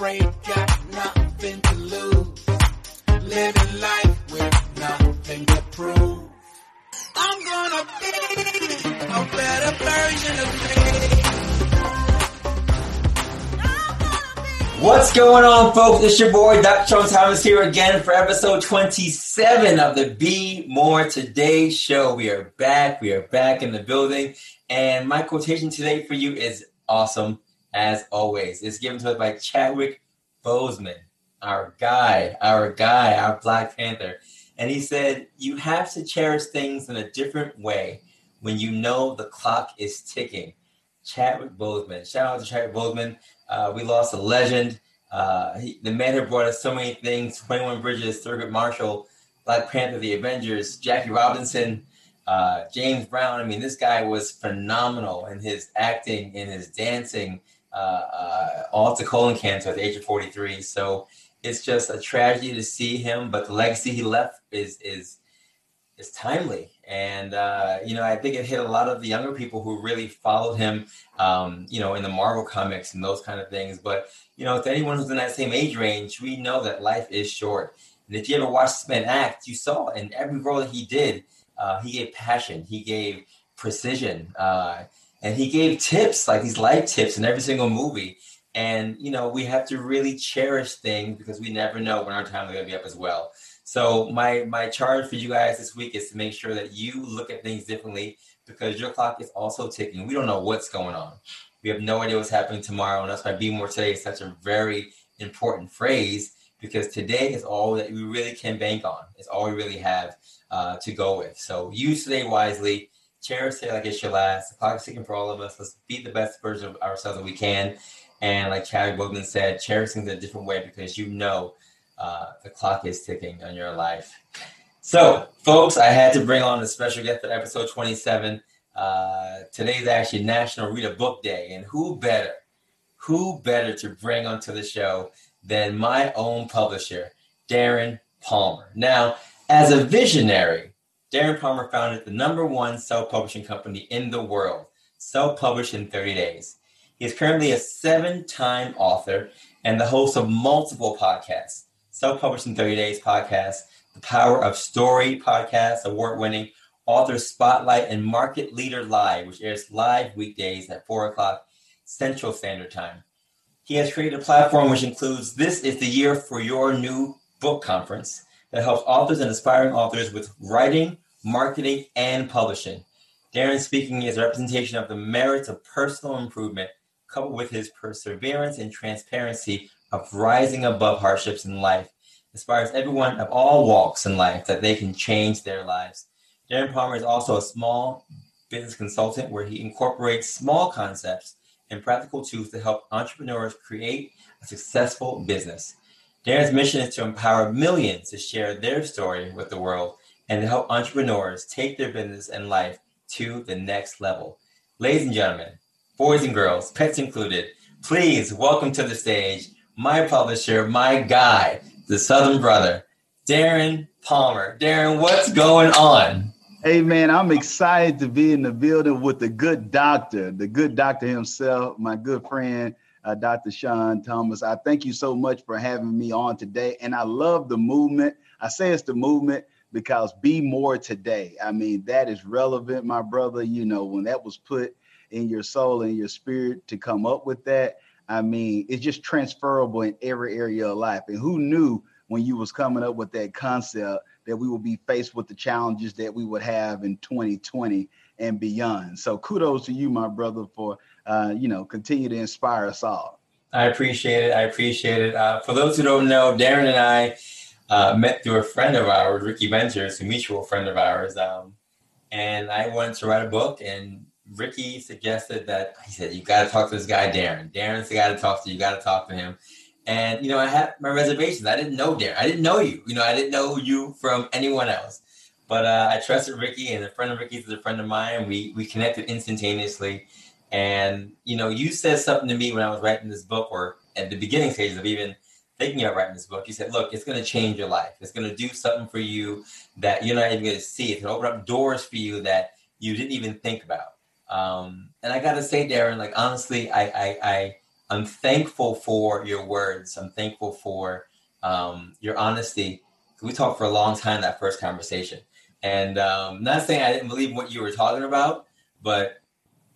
afraid, got nothing to lose. Living life with nothing to prove. I'm gonna be a better version of me. What's going on, folks? It's your boy, Dr. Sean Thomas, here again for episode 27 of the Be More Today show. We are back. We are back in the building. And my quotation today for you is awesome, as always. It's given to us by Chadwick Boseman, our guy, our guy, our Black Panther. And he said, You have to cherish things in a different way when you know the clock is ticking. Chadwick Boseman. Shout out to Chadwick Boseman. Uh, we lost a legend. Uh, he, the man who brought us so many things 21 Bridges, Thurgood Marshall, Black Panther, The Avengers, Jackie Robinson, uh, James Brown. I mean, this guy was phenomenal in his acting, in his dancing, uh, uh, all to colon cancer at the age of 43. So it's just a tragedy to see him, but the legacy he left is is is timely. And uh, you know, I think it hit a lot of the younger people who really followed him, um, you know, in the Marvel comics and those kind of things. But you know, to anyone who's in that same age range, we know that life is short. And if you ever watched this act, you saw in every role that he did, uh, he gave passion, he gave precision, uh, and he gave tips like these life tips in every single movie. And you know, we have to really cherish things because we never know when our time is going to be up as well. So my my charge for you guys this week is to make sure that you look at things differently because your clock is also ticking. We don't know what's going on. We have no idea what's happening tomorrow, and that's why "be more today" is such a very important phrase because today is all that we really can bank on. It's all we really have uh, to go with. So use today wisely. Cherish today like it's your last. The clock is ticking for all of us. Let's be the best version of ourselves that we can. And like Chadwick Boseman said, cherish things in a different way because you know uh, the clock is ticking on your life. So, folks, I had to bring on a special guest for episode 27. Uh, today's actually National Read a Book Day, and who better, who better to bring onto the show than my own publisher, Darren Palmer. Now, as a visionary, Darren Palmer founded the number one self-publishing company in the world, self-published in 30 days. He is currently a seven-time author and the host of multiple podcasts self-published in 30 days podcast, the Power of Story podcast, award-winning author spotlight and market leader live, which airs live weekdays at four o'clock Central Standard Time. He has created a platform which includes This is the Year for Your New Book Conference that helps authors and aspiring authors with writing, marketing, and publishing. Darren speaking is a representation of the merits of personal improvement coupled with his perseverance and transparency of rising above hardships in life inspires everyone of all walks in life that they can change their lives. Darren Palmer is also a small business consultant where he incorporates small concepts and practical tools to help entrepreneurs create a successful business. Darren's mission is to empower millions to share their story with the world and to help entrepreneurs take their business and life to the next level. Ladies and gentlemen, boys and girls, pets included, please welcome to the stage my publisher, my guy, the Southern brother, Darren Palmer. Darren, what's going on? Hey man, I'm excited to be in the building with the good doctor, the good doctor himself, my good friend, uh, Dr. Sean Thomas. I thank you so much for having me on today. And I love the movement. I say it's the movement because be more today. I mean, that is relevant, my brother. You know, when that was put in your soul and your spirit to come up with that, I mean, it's just transferable in every area of life. And who knew when you was coming up with that concept that we would be faced with the challenges that we would have in 2020 and beyond. So kudos to you, my brother, for uh, you know continue to inspire us all. I appreciate it. I appreciate it. Uh, for those who don't know, Darren and I uh, met through a friend of ours, Ricky Ventures, a mutual friend of ours. Um, and I wanted to write a book, and Ricky suggested that he said, You got to talk to this guy, Darren. Darren's the guy to talk to. You got to talk to him. And, you know, I had my reservations. I didn't know Darren. I didn't know you. You know, I didn't know you from anyone else. But uh, I trusted Ricky, and a friend of Ricky's is a friend of mine. We, we connected instantaneously. And, you know, you said something to me when I was writing this book, or at the beginning stages of even thinking about writing this book. You said, Look, it's going to change your life. It's going to do something for you that you're not even going to see. It's going to open up doors for you that you didn't even think about. Um, and I got to say, Darren, like honestly, I, I, I I'm thankful for your words. I'm thankful for um, your honesty. We talked for a long time that first conversation, and um, not saying I didn't believe what you were talking about, but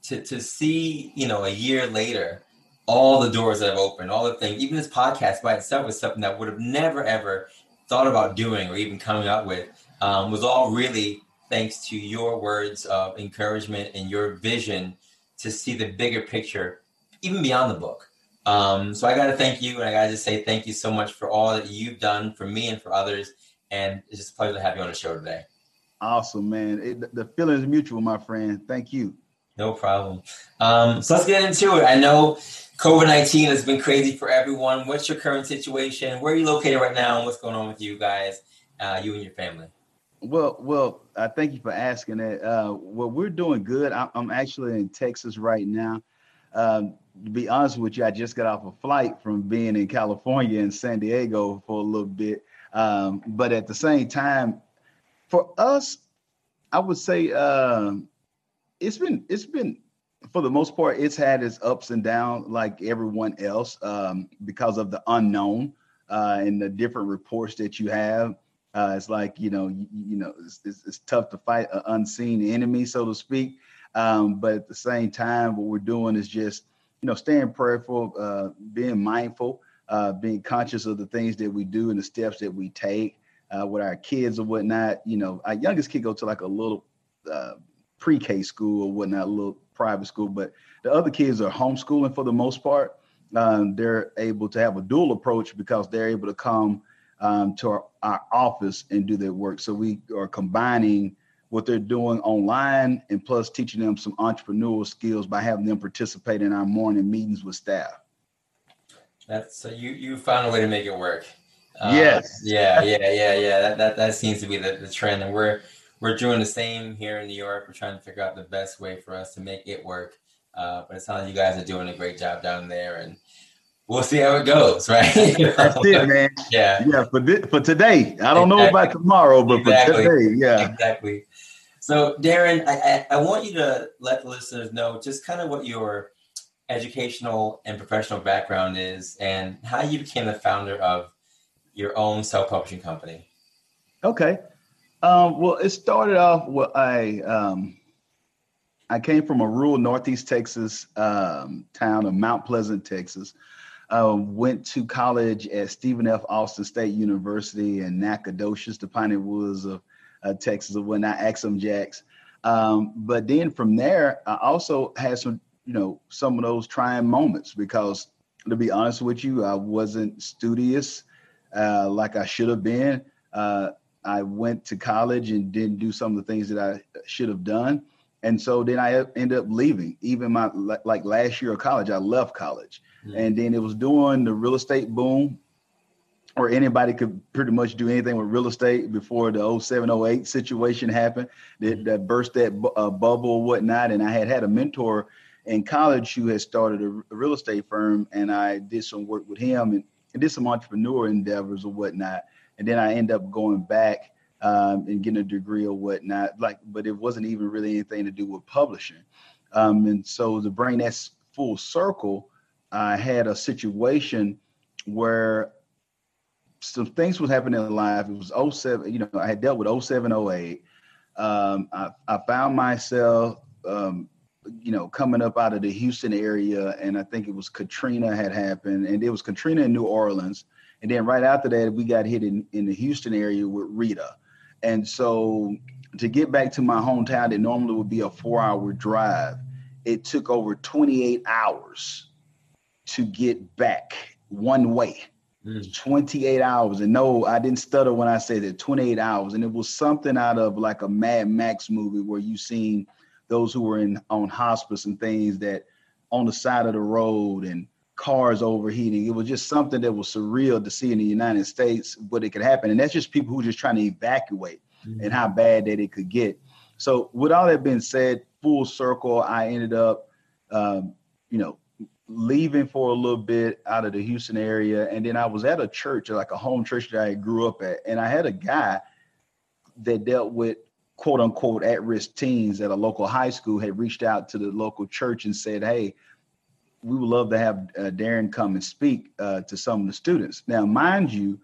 to to see you know a year later all the doors that have opened, all the things, even this podcast by itself was something that would have never ever thought about doing or even coming up with um, was all really thanks to your words of encouragement and your vision to see the bigger picture, even beyond the book. Um, so I got to thank you, and I got to just say thank you so much for all that you've done for me and for others. And it's just a pleasure to have you on the show today. Awesome, man. It, the feeling is mutual, my friend. Thank you. No problem. Um, so let's get into it. I know COVID 19 has been crazy for everyone. What's your current situation? Where are you located right now? And what's going on with you guys, uh, you and your family? Well, well, I thank you for asking that. Uh, well, we're doing good. I'm, I'm actually in Texas right now. Um, to be honest with you, I just got off a flight from being in California and San Diego for a little bit. Um, but at the same time, for us, I would say um, it's been it's been for the most part it's had its ups and downs like everyone else um, because of the unknown uh, and the different reports that you have. Uh, it's like you know, you, you know, it's, it's, it's, tough to fight an unseen enemy, so to speak. Um, but at the same time, what we're doing is just you know staying prayerful, uh, being mindful, uh, being conscious of the things that we do and the steps that we take uh, with our kids and whatnot. You know, our youngest kid go to like a little uh, pre-K school or whatnot, a little private school, but the other kids are homeschooling for the most part. Um, they're able to have a dual approach because they're able to come um, to our, our, office and do their work. So we are combining what they're doing online and plus teaching them some entrepreneurial skills by having them participate in our morning meetings with staff. That's so you you found a way to make it work. Uh, yes. Yeah, yeah, yeah, yeah. That, that that seems to be the, the trend, and we're we're doing the same here in New York. We're trying to figure out the best way for us to make it work. Uh, but it sounds like you guys are doing a great job down there, and we'll see how it goes, right? That's it, man. Yeah, yeah. For th- for today, I don't exactly. know about tomorrow, but exactly. for today, yeah, exactly. So, Darren, I, I, I want you to let the listeners know just kind of what your educational and professional background is, and how you became the founder of your own self-publishing company. Okay. Um, well, it started off with I um, I came from a rural Northeast Texas um, town of Mount Pleasant, Texas. Uh, went to college at Stephen F. Austin State University in Nacogdoches, the Piney Woods of uh, Texas, or whatnot, Axe 'Em Jacks. Um, but then from there, I also had some, you know, some of those trying moments because, to be honest with you, I wasn't studious uh, like I should have been. Uh, I went to college and didn't do some of the things that I should have done. And so then I ended up leaving. Even my like last year of college, I left college. Mm-hmm. And then it was during the real estate boom or anybody could pretty much do anything with real estate before the 07, 08 situation happened that, mm-hmm. that burst that bu- uh, bubble or whatnot. And I had had a mentor in college who had started a, a real estate firm, and I did some work with him and, and, did some entrepreneur endeavors or whatnot. And then I end up going back um, and getting a degree or whatnot. Like, but it wasn't even really anything to do with publishing. Um, and so to bring that full circle, I had a situation where some things was happening in life. It was 07, you know, I had dealt with 07, 08. Um, I, I, found myself, um, you know, coming up out of the Houston area, and I think it was Katrina had happened, and it was Katrina in New Orleans. And then right after that, we got hit in, in the Houston area with Rita. And so to get back to my hometown, that normally would be a four hour drive, it took over 28 hours to get back one way. Mm. 28 hours. And no, I didn't stutter when I said that 28 hours. And it was something out of like a Mad Max movie where you seen those who were in on hospice and things that on the side of the road and cars overheating. It was just something that was surreal to see in the United States, but it could happen. And that's just people who are just trying to evacuate mm-hmm. and how bad that it could get. So with all that being said, full circle, I ended up, um, you know, leaving for a little bit out of the Houston area. And then I was at a church, like a home church that I grew up at. And I had a guy that dealt with quote unquote at risk teens at a local high school had reached out to the local church and said, Hey, we would love to have uh, Darren come and speak uh, to some of the students. Now, mind you,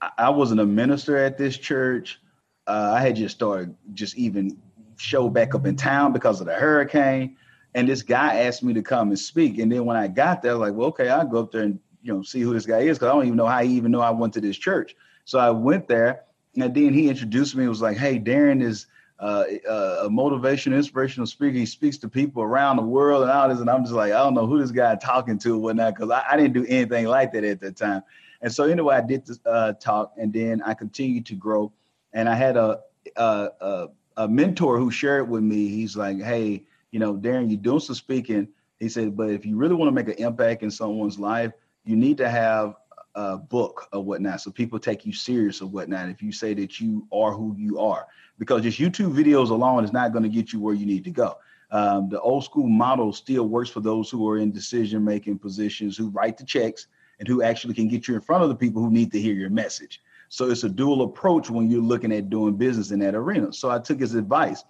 I, I wasn't a minister at this church. Uh, I had just started just even show back up in town because of the hurricane. And this guy asked me to come and speak. And then when I got there, I was like, well, okay, I'll go up there and you know see who this guy is because I don't even know how he even know I went to this church. So I went there, and then he introduced me. It was like, hey, Darren is uh, uh, a motivation, inspirational speaker. He speaks to people around the world and all this. And I'm just like, I don't know who this guy talking to or whatnot, because I, I, didn't do anything like that at that time. And so anyway, I did the uh, talk, and then I continued to grow. And I had a, a, a a mentor who shared with me. He's like, hey, you know, Darren, you're doing some speaking. He said, but if you really want to make an impact in someone's life, you need to have a book or whatnot, so people take you serious or whatnot. If you say that you are who you are, because just YouTube videos alone is not going to get you where you need to go. Um, the old school model still works for those who are in decision making positions, who write the checks, and who actually can get you in front of the people who need to hear your message. So it's a dual approach when you're looking at doing business in that arena. So I took his advice.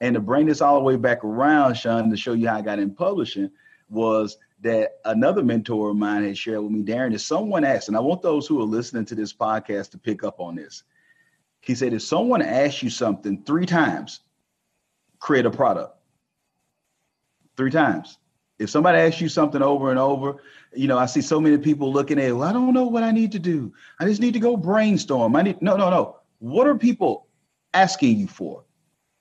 And to bring this all the way back around, Sean, to show you how I got in publishing, was that another mentor of mine had shared with me, Darren, if someone asked, and I want those who are listening to this podcast to pick up on this. He said, if someone asks you something three times, create a product. Three times. If somebody asks you something over and over, you know, I see so many people looking at, well, I don't know what I need to do. I just need to go brainstorm. I need no, no, no. What are people asking you for?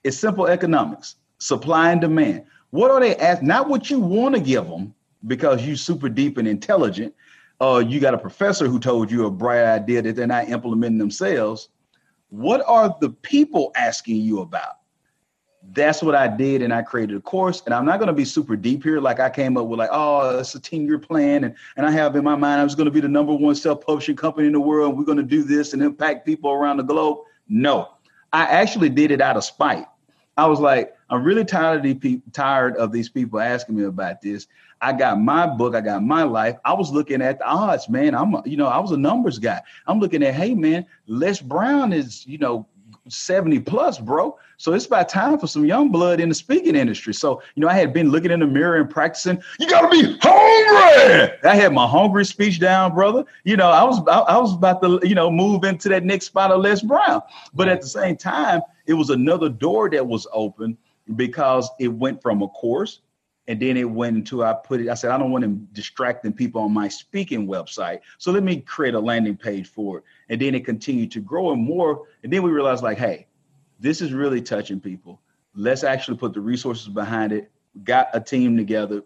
It's simple economics, supply and demand. What are they asking? Not what you want to give them because you super deep and intelligent. Uh, you got a professor who told you a bright idea that they're not implementing themselves. What are the people asking you about? that's what I did, and I created a course. And I'm not going to be super deep here, like I came up with, like, oh, it's a 10 year plan, and and I have in my mind I was going to be the number one self publishing company in the world. And we're going to do this and impact people around the globe. No, I actually did it out of spite. I was like, I'm really tired of these people, tired of these people asking me about this. I got my book, I got my life. I was looking at the odds, man. I'm, a, you know, I was a numbers guy. I'm looking at, hey, man, Les Brown is, you know, 70 plus, bro. So it's about time for some young blood in the speaking industry. So, you know, I had been looking in the mirror and practicing, you gotta be hungry. I had my hungry speech down, brother. You know, I was I, I was about to, you know, move into that next spot of Les Brown. But at the same time, it was another door that was open because it went from a course and then it went into I put it, I said, I don't want him distracting people on my speaking website. So let me create a landing page for it. And then it continued to grow and more. And then we realized, like, hey, this is really touching people. Let's actually put the resources behind it, got a team together,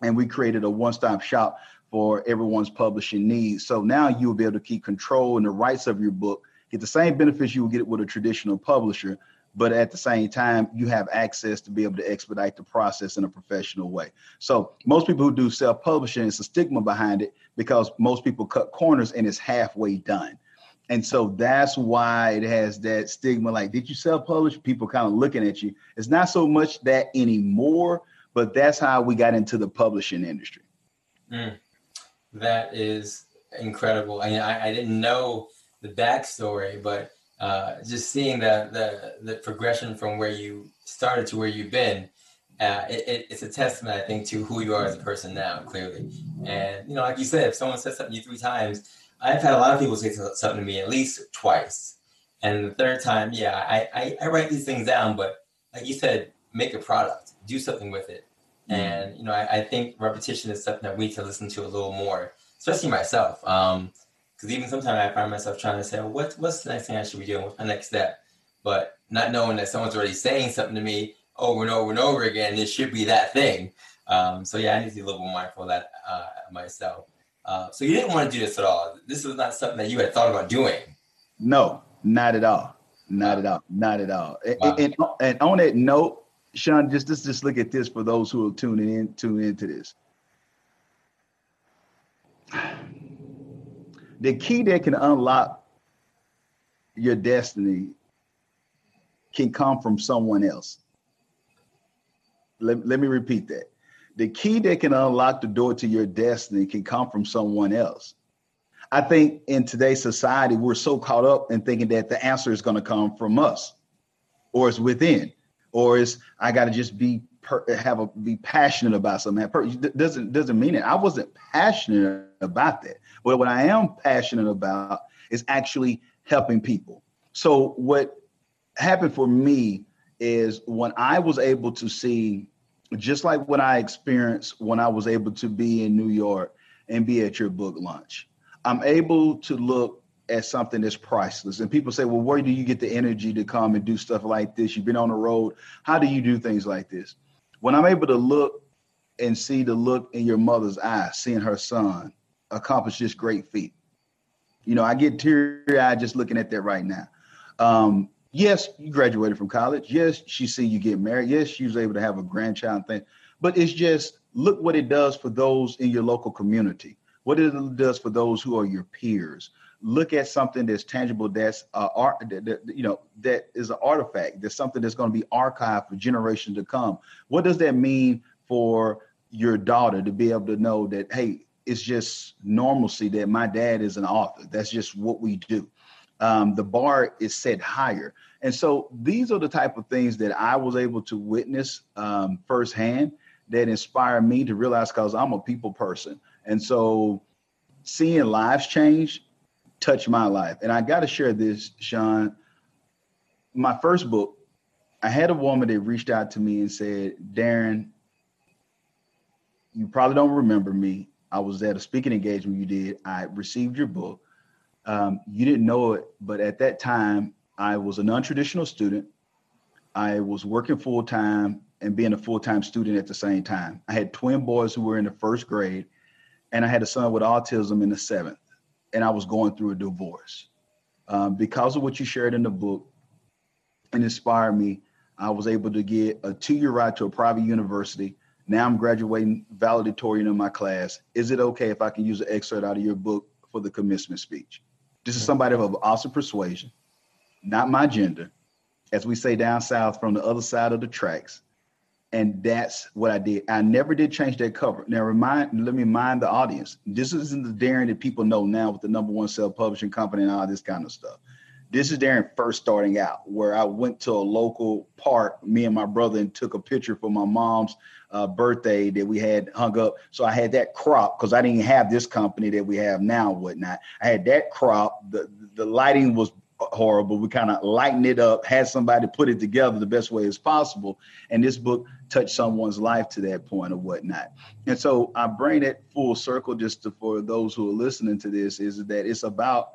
and we created a one-stop shop for everyone's publishing needs. So now you'll be able to keep control and the rights of your book, get the same benefits you would get with a traditional publisher, but at the same time, you have access to be able to expedite the process in a professional way. So most people who do self-publishing, it's a stigma behind it because most people cut corners and it's halfway done. And so that's why it has that stigma. Like, did you self-publish? People kind of looking at you. It's not so much that anymore, but that's how we got into the publishing industry. Mm, that is incredible. I, I, I didn't know the backstory, but uh, just seeing the, the the progression from where you started to where you've been, uh, it, it, it's a testament, I think, to who you are as a person now, clearly. And you know, like you said, if someone says something to you three times, I've had a lot of people say something to me at least twice, and the third time, yeah, I, I, I write these things down, but like you said, make a product, do something with it. Mm-hmm. And you know, I, I, think repetition is something that we need to listen to a little more, especially myself. Um, because even sometimes I find myself trying to say, well, what, what's the next thing I should be doing? What's my next step? But not knowing that someone's already saying something to me over and over and over again, it should be that thing. Um, so yeah, I need to be a little more mindful of that uh, myself. Uh, so you didn't want to do this at all. This was not something that you had thought about doing. No, not at all. Not at all. Not at all. Wow. And, and, and, on that note, Sean, just, let's just look at this for those who are tuning in, tune into this the key that can unlock your destiny can come from someone else. Let, let me repeat that. The key that can unlock the door to your destiny can come from someone else. I think in today's society, we're so caught up in thinking that the answer is going to come from us or it's within or it's I got to just be per, have a be passionate about something. doesn't doesn't mean it. I wasn't passionate about that. But what I am passionate about is actually helping people. So what happened for me is when I was able to see, just like what I experienced when I was able to be in New York and be at your book launch, I'm able to look at something that's priceless. And people say, well, where do you get the energy to come and do stuff like this? You've been on the road. How do you do things like this? When I'm able to look and see the look in your mother's eyes, seeing her son accomplish this great feat, you know, I get teary eyed just looking at that right now. Um, yes, you graduated from college. Yes, she see you get married. Yes, she was able to have a grandchild thing. But it's just look what it does for those in your local community. What it does for those who are your peers look at something that's tangible that's uh, art that, that, you know that is an artifact that's something that's going to be archived for generations to come what does that mean for your daughter to be able to know that hey it's just normalcy that my dad is an author that's just what we do um, the bar is set higher and so these are the type of things that i was able to witness um, firsthand that inspired me to realize because i'm a people person and so seeing lives change touched my life. And I got to share this, Sean. My first book, I had a woman that reached out to me and said, Darren, you probably don't remember me. I was at a speaking engagement you did. I received your book. Um, you didn't know it, but at that time, I was a non traditional student. I was working full time and being a full time student at the same time. I had twin boys who were in the first grade, and I had a son with autism in the seventh and I was going through a divorce. Um, because of what you shared in the book and inspired me, I was able to get a two year ride to a private university. Now I'm graduating valedictorian in my class. Is it okay if I can use an excerpt out of your book for the commencement speech? This is somebody of awesome persuasion, not my gender. As we say down south from the other side of the tracks, and that's what I did. I never did change that cover. Now, remind let me remind the audience. This isn't the Darren that people know now with the number one self-publishing company and all this kind of stuff. This is Darren first starting out, where I went to a local park, me and my brother, and took a picture for my mom's uh, birthday that we had hung up. So I had that crop because I didn't have this company that we have now, whatnot. I had that crop. The the lighting was horrible. We kind of lightened it up, had somebody put it together the best way as possible. And this book touched someone's life to that point or whatnot. And so I bring it full circle just to, for those who are listening to this is that it's about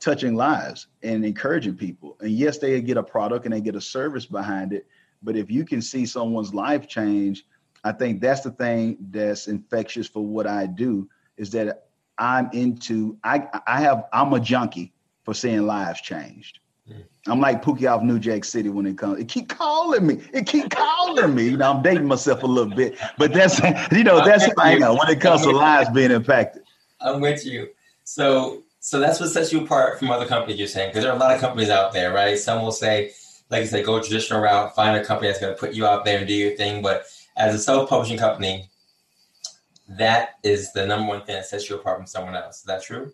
touching lives and encouraging people. And yes, they get a product and they get a service behind it. But if you can see someone's life change, I think that's the thing that's infectious for what I do is that I'm into I I have I'm a junkie for seeing lives changed. Mm. I'm like Pookie off New Jack City when it comes. It keep calling me. It keep calling me. You know, I'm dating myself a little bit, but that's you know that's when it comes to lives being impacted. I'm with you. So so that's what sets you apart from other companies. You're saying because there are a lot of companies out there, right? Some will say, like you said, go traditional route, find a company that's going to put you out there and do your thing. But as a self-publishing company, that is the number one thing that sets you apart from someone else. Is that true?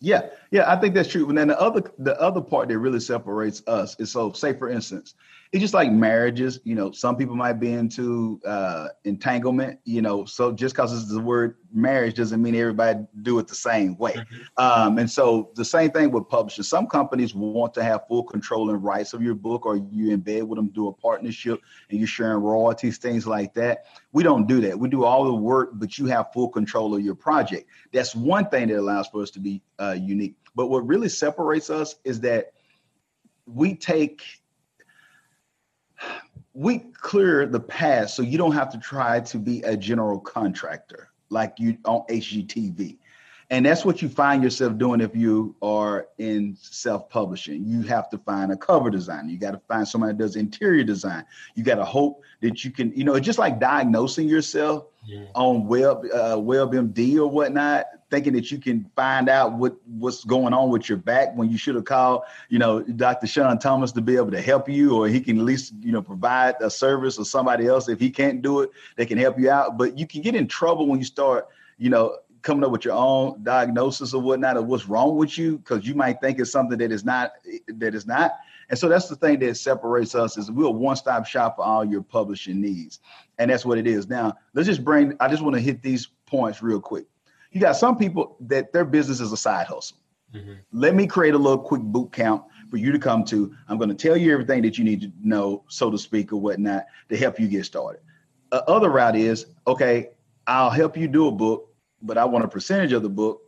Yeah, yeah, I think that's true. And then the other the other part that really separates us is so say for instance, it's just like marriages, you know, some people might be into uh entanglement, you know, so just because it's the word marriage doesn't mean everybody do it the same way. Mm-hmm. Um, and so the same thing with publishing. Some companies want to have full control and rights of your book, or you in bed with them, do a partnership, and you're sharing royalties, things like that. We don't do that. We do all the work, but you have full control of your project. That's one thing that allows for us to be uh, unique. But what really separates us is that we take we clear the path so you don't have to try to be a general contractor like you on HGTV. And that's what you find yourself doing if you are in self-publishing. You have to find a cover designer. You got to find somebody that does interior design. You got to hope that you can, you know, it's just like diagnosing yourself yeah. on Web uh, WebMD or whatnot, thinking that you can find out what what's going on with your back when you should have called, you know, Dr. Sean Thomas to be able to help you, or he can at least, you know, provide a service or somebody else if he can't do it, they can help you out. But you can get in trouble when you start, you know, coming up with your own diagnosis or whatnot of what's wrong with you because you might think it's something that is not that is not And so that's the thing that separates us is we're a one-stop shop for all your publishing needs. And that's what it is. Now, let's just bring, I just want to hit these points real quick. You got some people that their business is a side hustle. Mm-hmm. Let me create a little quick boot camp for you to come to. I'm going to tell you everything that you need to know, so to speak, or whatnot, to help you get started. Uh, other route is okay, I'll help you do a book, but I want a percentage of the book,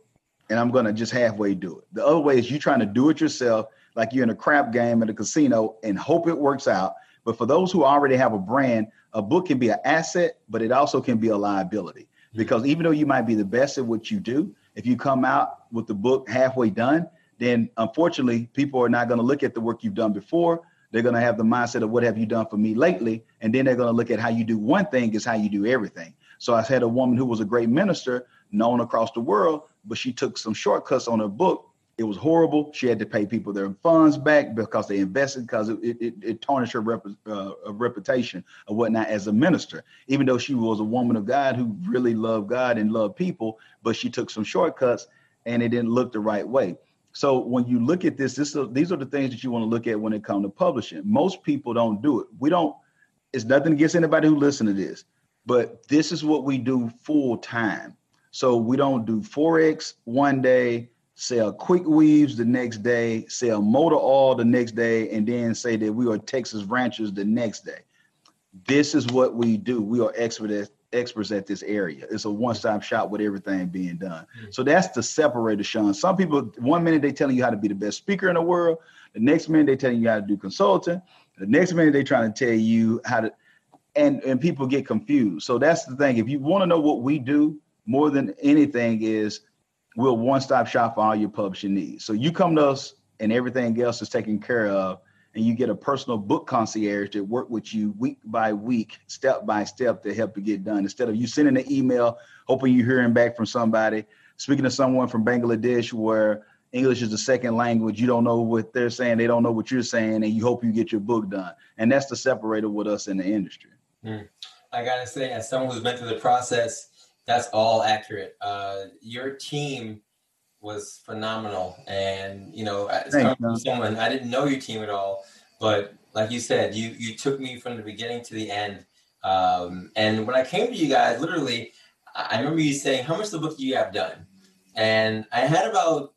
and I'm going to just halfway do it. The other way is you trying to do it yourself, like you're in a crap game at a casino, and hope it works out. But for those who already have a brand, a book can be an asset, but it also can be a liability. Because even though you might be the best at what you do, if you come out with the book halfway done, then unfortunately, people are not going to look at the work you've done before. They're going to have the mindset of what have you done for me lately, and then they're going to look at how you do one thing is how you do everything. So I had a woman who was a great minister, known across the world, but she took some shortcuts on her book. It was horrible. She had to pay people their funds back because they invested because it, it, it tarnished her rep, uh, reputation or whatnot as a minister. Even though she was a woman of God who really loved God and loved people, but she took some shortcuts and it didn't look the right way. So when you look at this, this these are the things that you want to look at when it comes to publishing. Most people don't do it. We don't. It's nothing against anybody who listen to this, but this is what we do full time. So we don't do forex one day, sell quick weaves the next day, sell motor oil the next day, and then say that we are Texas ranchers the next day. This is what we do. We are expert at, experts at this area. It's a one-stop shop with everything being done. Mm-hmm. So that's the separator, Sean. Some people, one minute they telling you how to be the best speaker in the world. The next minute they telling you how to do consulting. The next minute they trying to tell you how to, and and people get confused. So that's the thing. If you want to know what we do more than anything is we're one-stop shop for all your publishing needs. So you come to us and everything else is taken care of and you get a personal book concierge that work with you week by week, step by step to help you get done. Instead of you sending an email, hoping you're hearing back from somebody, speaking to someone from Bangladesh where English is the second language, you don't know what they're saying, they don't know what you're saying, and you hope you get your book done. And that's the separator with us in the industry. Mm. I gotta say, as someone who's been through the process, that's all accurate. Uh, your team was phenomenal. And you know, as Thanks, someone I didn't know your team at all, but like you said, you you took me from the beginning to the end. Um, and when I came to you guys, literally, I remember you saying, "How much of the book do you have done?" And I had about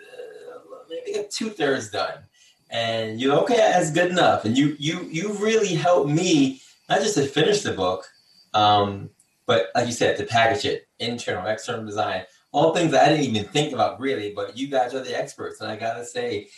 uh, maybe two thirds done. And you okay, that's good enough. And you you you really helped me not just to finish the book, um, but like you said, to package it, internal, external design, all things I didn't even think about really, but you guys are the experts. And I gotta say,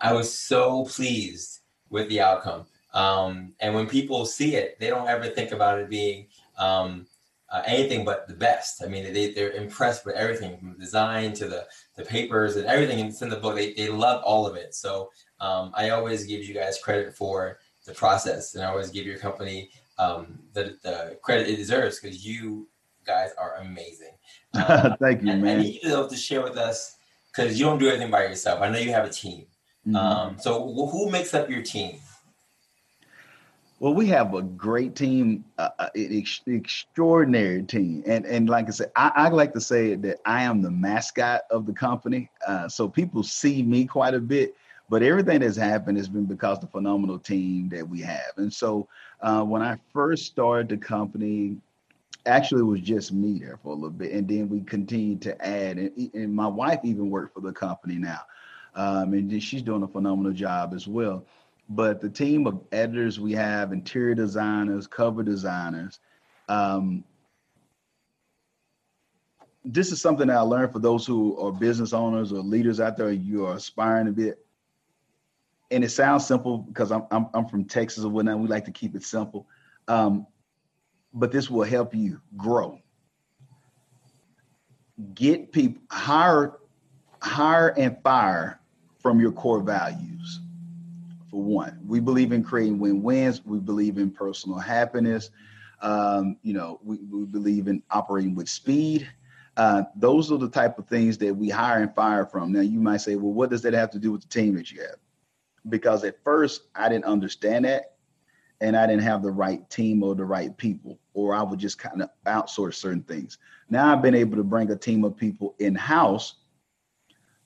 I was so pleased with the outcome. Um, and when people see it, they don't ever think about it being um, uh, anything but the best. I mean, they, they're impressed with everything from the design to the, the papers and everything that's in the book. They, they love all of it. So um, I always give you guys credit for the process and I always give your company um, the, the credit it deserves because you guys are amazing. Um, Thank you, and, man. I need you to share with us because you don't do everything by yourself. I know you have a team. Mm-hmm. Um, so who makes up your team? Well, we have a great team, uh, uh ex- extraordinary team, and and like I said, I, I, like to say that I am the mascot of the company. Uh, so people see me quite a bit, but everything that's happened has been because the phenomenal team that we have. And so uh, when I first started the company, actually it was just me there for a little bit, and then we continued to add. And, and my wife even worked for the company now, um, and she's doing a phenomenal job as well. But the team of editors we have, interior designers, cover designers. Um, this is something that I learned for those who are business owners or leaders out there. You are aspiring to be, and it sounds simple because I'm I'm, I'm from Texas or whatnot. We like to keep it simple. Um, but this will help you grow. Get people hire, hire and fire from your core values. For one, we believe in creating win-wins. We believe in personal happiness. Um, you know, we, we believe in operating with speed. Uh, those are the type of things that we hire and fire from. Now, you might say, well, what does that have to do with the team that you have? Because at first, I didn't understand that and I didn't have the right team or the right people, or I would just kind of outsource certain things. Now I've been able to bring a team of people in house.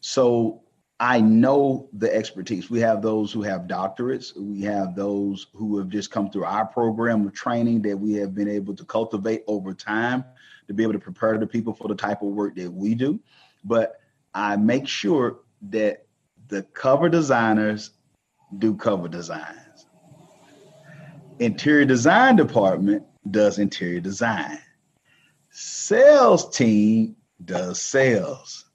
So I know the expertise. We have those who have doctorates. We have those who have just come through our program of training that we have been able to cultivate over time to be able to prepare the people for the type of work that we do. But I make sure that the cover designers do cover designs. Interior design department does interior design. Sales team does sales.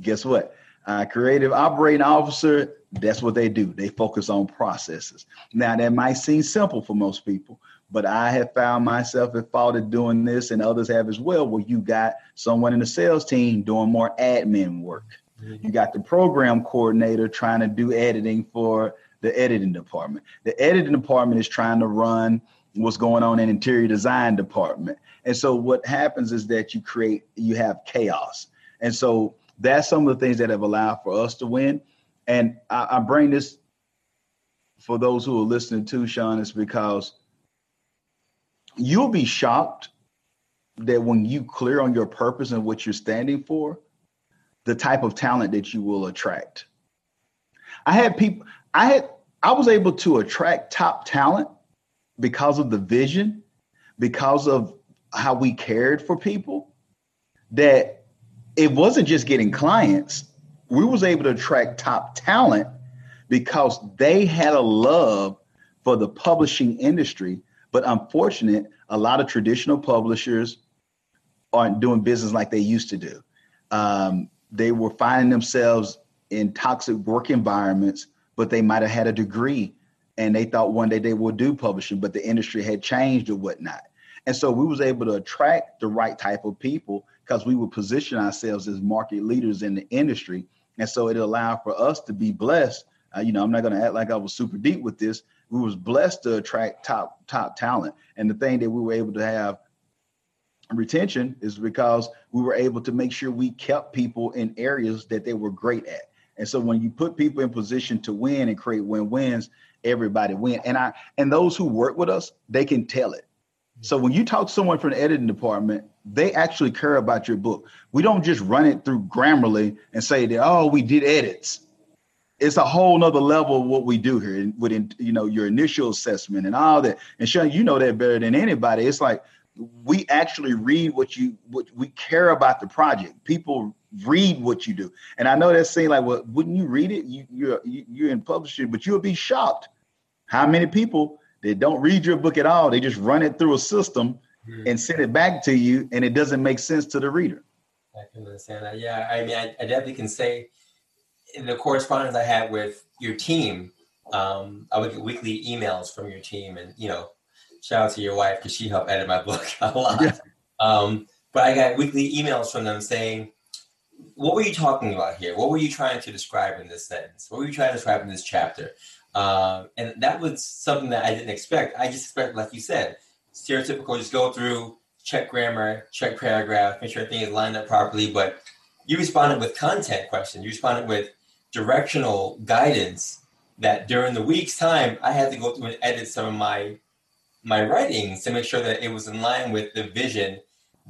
Guess what? Uh, creative operating officer, that's what they do. They focus on processes. Now, that might seem simple for most people, but I have found myself at fault of doing this, and others have as well, where you got someone in the sales team doing more admin work. Mm-hmm. You got the program coordinator trying to do editing for the editing department. The editing department is trying to run what's going on in interior design department. And so what happens is that you create you have chaos. And so that's some of the things that have allowed for us to win. And I, I bring this for those who are listening to Sean is because you'll be shocked that when you clear on your purpose and what you're standing for, the type of talent that you will attract. I had people, I had, I was able to attract top talent because of the vision, because of how we cared for people, that it wasn't just getting clients. We was able to attract top talent because they had a love for the publishing industry. But unfortunate, a lot of traditional publishers aren't doing business like they used to do. Um, they were finding themselves in toxic work environments, but they might have had a degree and they thought one day they would do publishing, but the industry had changed or whatnot. And so we was able to attract the right type of people because we would position ourselves as market leaders in the industry. And so it allowed for us to be blessed. Uh, you know, I'm not going to act like I was super deep with this. We was blessed to attract top top talent. And the thing that we were able to have retention is because we were able to make sure we kept people in areas that they were great at. And so when you put people in position to win and create win-wins, everybody win. And I and those who work with us, they can tell it. So when you talk to someone from the editing department, they actually care about your book. We don't just run it through Grammarly and say that, oh, we did edits. It's a whole nother level of what we do here with you know your initial assessment and all that. And Sean, you know that better than anybody. It's like we actually read what you what we care about the project. People read what you do, and I know that seems like, well, wouldn't you read it? You, you're you're in publishing, but you'll be shocked how many people that don't read your book at all. They just run it through a system mm-hmm. and send it back to you, and it doesn't make sense to the reader. I can understand that. Yeah, I mean, I, I definitely can say in the correspondence I had with your team, um, I would get weekly emails from your team, and you know, shout out to your wife because she helped edit my book a lot. Yeah. Um, but I got weekly emails from them saying, "What were you talking about here? What were you trying to describe in this sentence? What were you trying to describe in this chapter?" Um, and that was something that I didn't expect. I just expect, like you said, stereotypical, just go through, check grammar, check paragraph, make sure everything is lined up properly. But you responded with content questions. You responded with directional guidance that during the week's time, I had to go through and edit some of my my writings to make sure that it was in line with the vision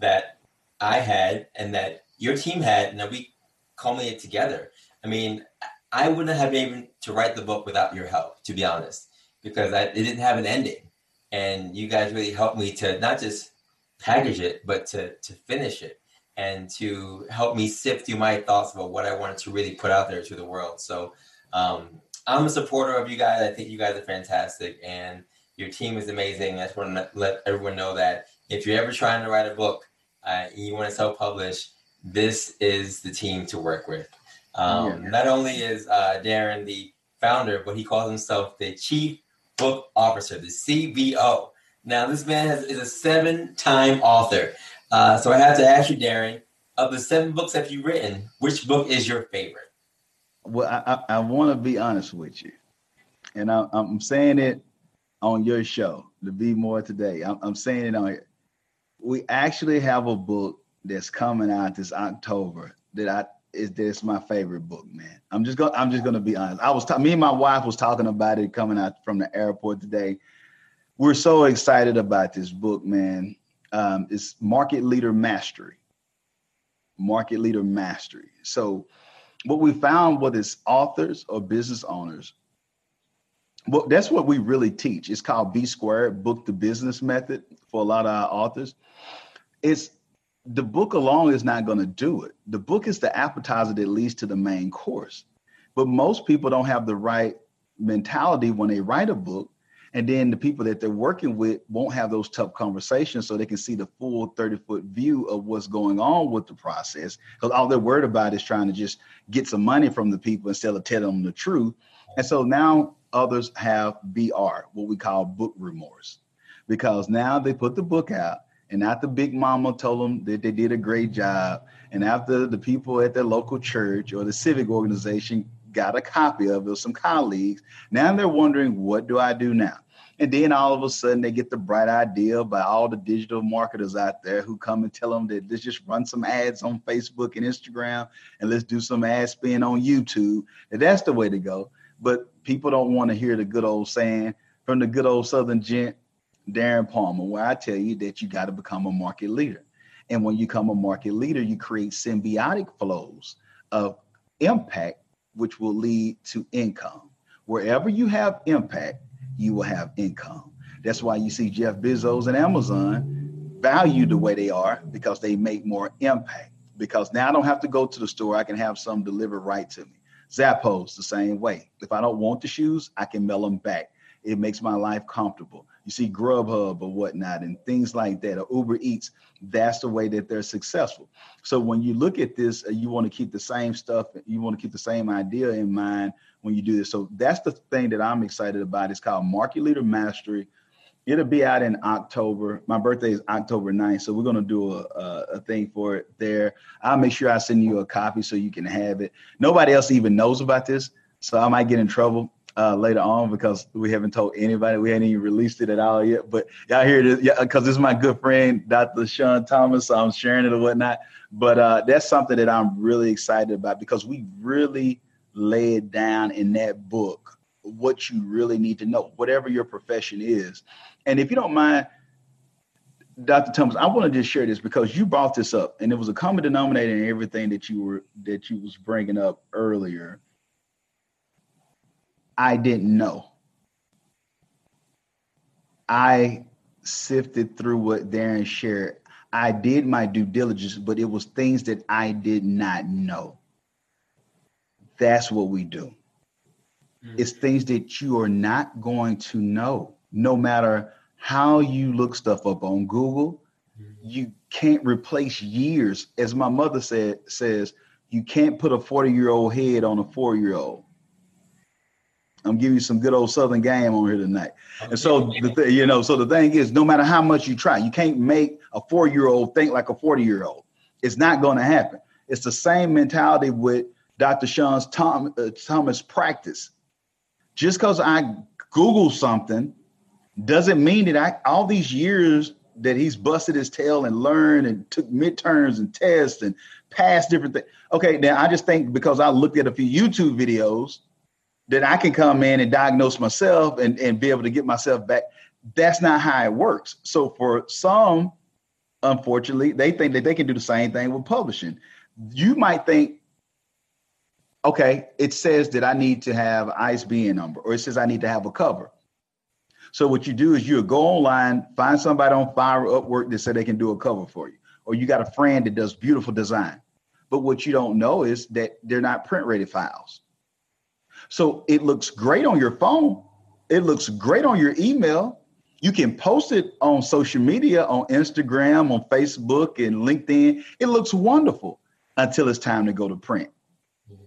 that I had and that your team had, and that we culminated together. I mean, I wouldn't have been able to write the book without your help, to be honest, because I, it didn't have an ending, and you guys really helped me to not just package it, but to to finish it and to help me sift through my thoughts about what I wanted to really put out there to the world. So um, I'm a supporter of you guys. I think you guys are fantastic, and your team is amazing. I just want to let everyone know that if you're ever trying to write a book uh, and you want to self-publish, this is the team to work with. Um, yeah. Not only is uh, Darren the founder, but he calls himself the Chief Book Officer, the CBO. Now, this man has, is a seven-time author. Uh, so I have to ask you, Darren, of the seven books that you've written, which book is your favorite? Well, I, I, I want to be honest with you, and I, am saying it on your show, to be more today. I'm, I'm saying it on here. We actually have a book that's coming out this October that I is this my favorite book, man. I'm just gonna I'm just to be honest. I was ta- me and my wife was talking about it coming out from the airport today. We're so excited about this book, man. Um, it's Market Leader Mastery. Market Leader Mastery. So, what we found with its authors or business owners, well, that's what we really teach. It's called B squared, Book 2 Business method for a lot of our authors. It's the book alone is not going to do it. The book is the appetizer that leads to the main course. But most people don't have the right mentality when they write a book. And then the people that they're working with won't have those tough conversations so they can see the full 30 foot view of what's going on with the process. Because all they're worried about is trying to just get some money from the people instead of telling them the truth. And so now others have BR, what we call book remorse, because now they put the book out and after Big Mama told them that they did a great job, and after the people at their local church or the civic organization got a copy of it, some colleagues, now they're wondering, what do I do now? And then all of a sudden they get the bright idea by all the digital marketers out there who come and tell them that let's just run some ads on Facebook and Instagram and let's do some ad spin on YouTube. And that's the way to go. But people don't want to hear the good old saying from the good old Southern gent, Darren Palmer, where I tell you that you got to become a market leader. And when you become a market leader, you create symbiotic flows of impact, which will lead to income. Wherever you have impact, you will have income. That's why you see Jeff Bezos and Amazon value the way they are because they make more impact. Because now I don't have to go to the store, I can have some delivered right to me. Zappos, the same way. If I don't want the shoes, I can mail them back. It makes my life comfortable. You see Grubhub or whatnot and things like that, or Uber Eats. That's the way that they're successful. So when you look at this, uh, you want to keep the same stuff. You want to keep the same idea in mind when you do this. So that's the thing that I'm excited about. It's called Market Leader Mastery. It'll be out in October. My birthday is October 9th, so we're gonna do a, a, a, thing for it there. I'll make sure I send you a copy so you can have it. Nobody else even knows about this, so I might get in trouble uh, later on because we haven't told anybody. We haven't even released it at all yet. But y'all hear this, yeah, because this is my good friend, Dr. Sean Thomas. So I'm sharing it or whatnot. But uh, that's something that I'm really excited about because we really laid down in that book what you really need to know, whatever your profession is. And if you don't mind, Dr. Thomas, I want to just share this because you brought this up, and it was a common denominator in everything that you were that you was bringing up earlier. I didn't know. I sifted through what Darren shared. I did my due diligence, but it was things that I did not know. That's what we do. Mm-hmm. It's things that you are not going to know, no matter how you look stuff up on Google. Mm-hmm. You can't replace years. As my mother said, says, you can't put a 40 year old head on a four year old. I'm giving you some good old Southern game on here tonight. And so the th- you know, so the thing is, no matter how much you try, you can't make a four year old think like a 40 year old. It's not going to happen. It's the same mentality with Dr. Sean's Tom, uh, Thomas practice. Just because I Google something doesn't mean that I all these years that he's busted his tail and learned and took midterms and tests and passed different things. Okay, now I just think because I looked at a few YouTube videos that I can come in and diagnose myself and, and be able to get myself back. That's not how it works. So for some, unfortunately, they think that they can do the same thing with publishing. You might think, okay, it says that I need to have ISBN number, or it says I need to have a cover. So what you do is you go online, find somebody on Fiverr Upwork that said they can do a cover for you, or you got a friend that does beautiful design. But what you don't know is that they're not print ready files. So it looks great on your phone. It looks great on your email. You can post it on social media, on Instagram, on Facebook, and LinkedIn. It looks wonderful until it's time to go to print. Mm-hmm.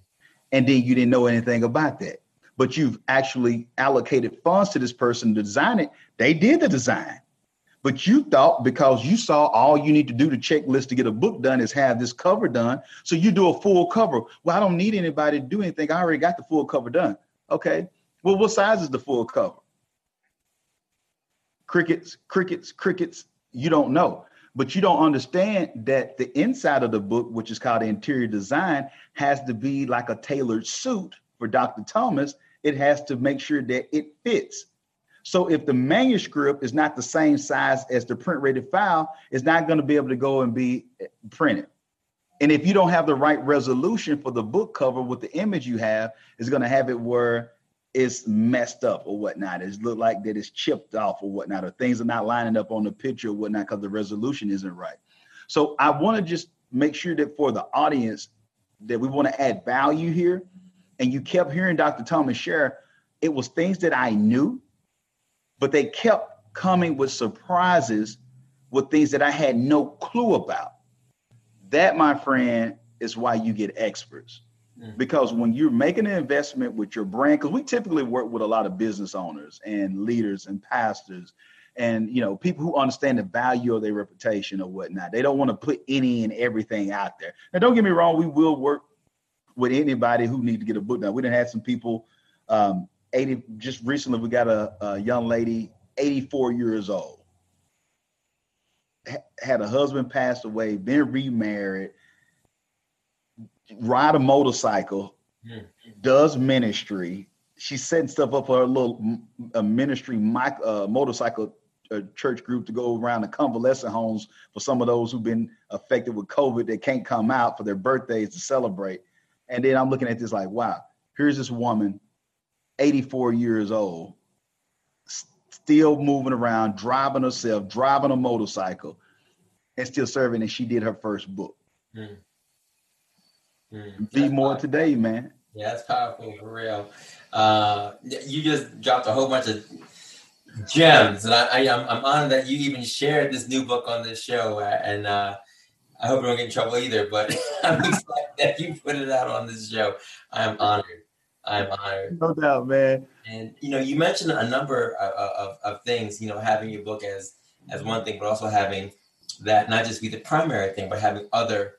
And then you didn't know anything about that. But you've actually allocated funds to this person to design it. They did the design. But you thought because you saw all you need to do to checklist to get a book done is have this cover done. So you do a full cover. Well, I don't need anybody to do anything. I already got the full cover done. Okay. Well, what size is the full cover? Crickets, crickets, crickets. You don't know. But you don't understand that the inside of the book, which is called interior design, has to be like a tailored suit for Dr. Thomas. It has to make sure that it fits so if the manuscript is not the same size as the print rated file, it's not going to be able to go and be eh, printed. And if you don't have the right resolution for the book cover with the image you have, it's going to have it where it's messed up or whatnot. It's look like that it's chipped off or whatnot, or things are not lining up on the picture or whatnot because the resolution isn't right. So I want to just make sure that for the audience that we want to add value here. And you kept hearing Dr. Thomas share, it was things that I knew, but they kept coming with surprises with things that I had no clue about. That, my friend, is why you get experts. Mm. Because when you're making an investment with your brand, because we typically work with a lot of business owners and leaders and pastors and you know people who understand the value of their reputation or whatnot they don't want to put any and everything out there now don't get me wrong we will work with anybody who need to get a book now we didn't have some people um 80 just recently we got a, a young lady 84 years old had a husband passed away been remarried ride a motorcycle mm-hmm. does ministry she's setting stuff up for her little a ministry mic, uh, motorcycle a church group to go around the convalescent homes for some of those who've been affected with COVID that can't come out for their birthdays to celebrate. And then I'm looking at this like, wow, here's this woman, 84 years old, still moving around, driving herself, driving a motorcycle, and still serving. And she did her first book. Mm. Mm. Be more powerful. today, man. Yeah, that's powerful for real. Uh, you just dropped a whole bunch of gems, and I, I am I'm, I'm honored that you even shared this new book on this show, uh, and uh, I hope I don't get in trouble either. But I'm excited that you put it out on this show. I'm honored. I'm honored. No doubt, man. And you know, you mentioned a number of, of, of things. You know, having your book as as one thing, but also having that not just be the primary thing, but having other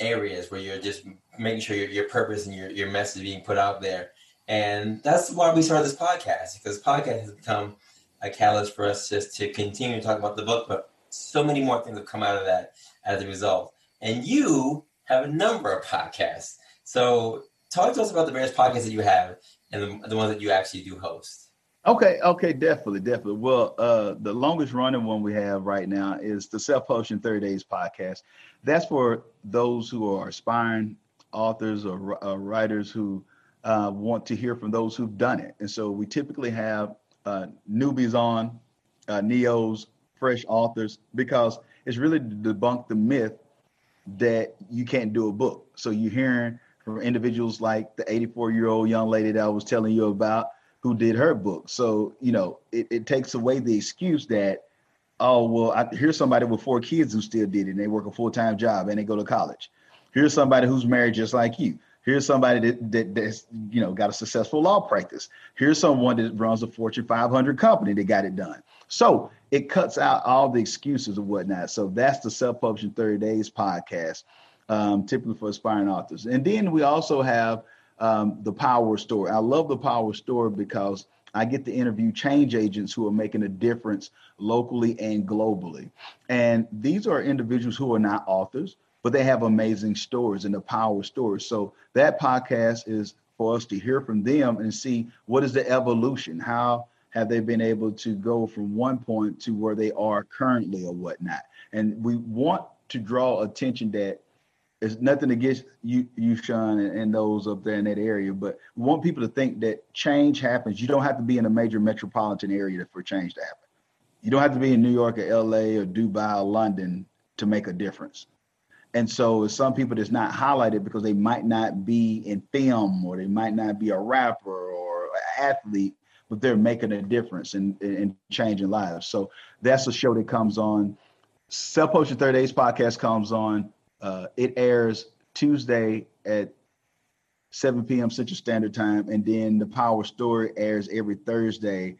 areas where you're just making sure your, your purpose and your, your message being put out there. And that's why we started this podcast because podcast has become a catalyst for us just to continue to talk about the book, but so many more things have come out of that as a result. And you have a number of podcasts. So talk to us about the various podcasts that you have and the, the ones that you actually do host. Okay, okay, definitely, definitely. Well, uh, the longest running one we have right now is the Self Publish -N- 30 Days podcast. That's for those who are aspiring authors or uh, writers who uh, want to hear from those who've done it. And so we typically have uh, newbies on, uh, neos, fresh authors, because it's really to debunk the myth that you can't do a book. So you're hearing from individuals like the 84 year old young lady that I was telling you about who did her book. So, you know, it, it takes away the excuse that, oh, well, I, here's somebody with four kids who still did it and they work a full time job and they go to college. Here's somebody who's married just like you. Here's somebody that, that that's you know got a successful law practice. Here's someone that runs a Fortune 500 company that got it done. So it cuts out all the excuses and whatnot. So that's the Self Publish -N- 30 Days podcast, um, typically for aspiring authors. And then we also have um, the Power Story. I love the Power Story because I get to interview change agents who are making a difference locally and globally. And these are individuals who are not authors but they have amazing stories and the power stories. So that podcast is for us to hear from them and see what is the evolution. How have they been able to go from one point to where they are currently or whatnot? And we want to draw attention that it's nothing against you, you, Sean, and, and those up there in that area, but we want people to think that change happens. You don't have to be in a major metropolitan area for change to happen. You don't have to be in New York or LA or Dubai or London to make a difference. And so some people that's not highlighted because they might not be in film or they might not be a rapper or an athlete, but they're making a difference and, and changing lives. So that's a show that comes on. Self Publish -N- 30 Days podcast comes on. Uh, it airs Tuesday at 7 p.m. Central Standard Time, and then the Power Story airs every Thursday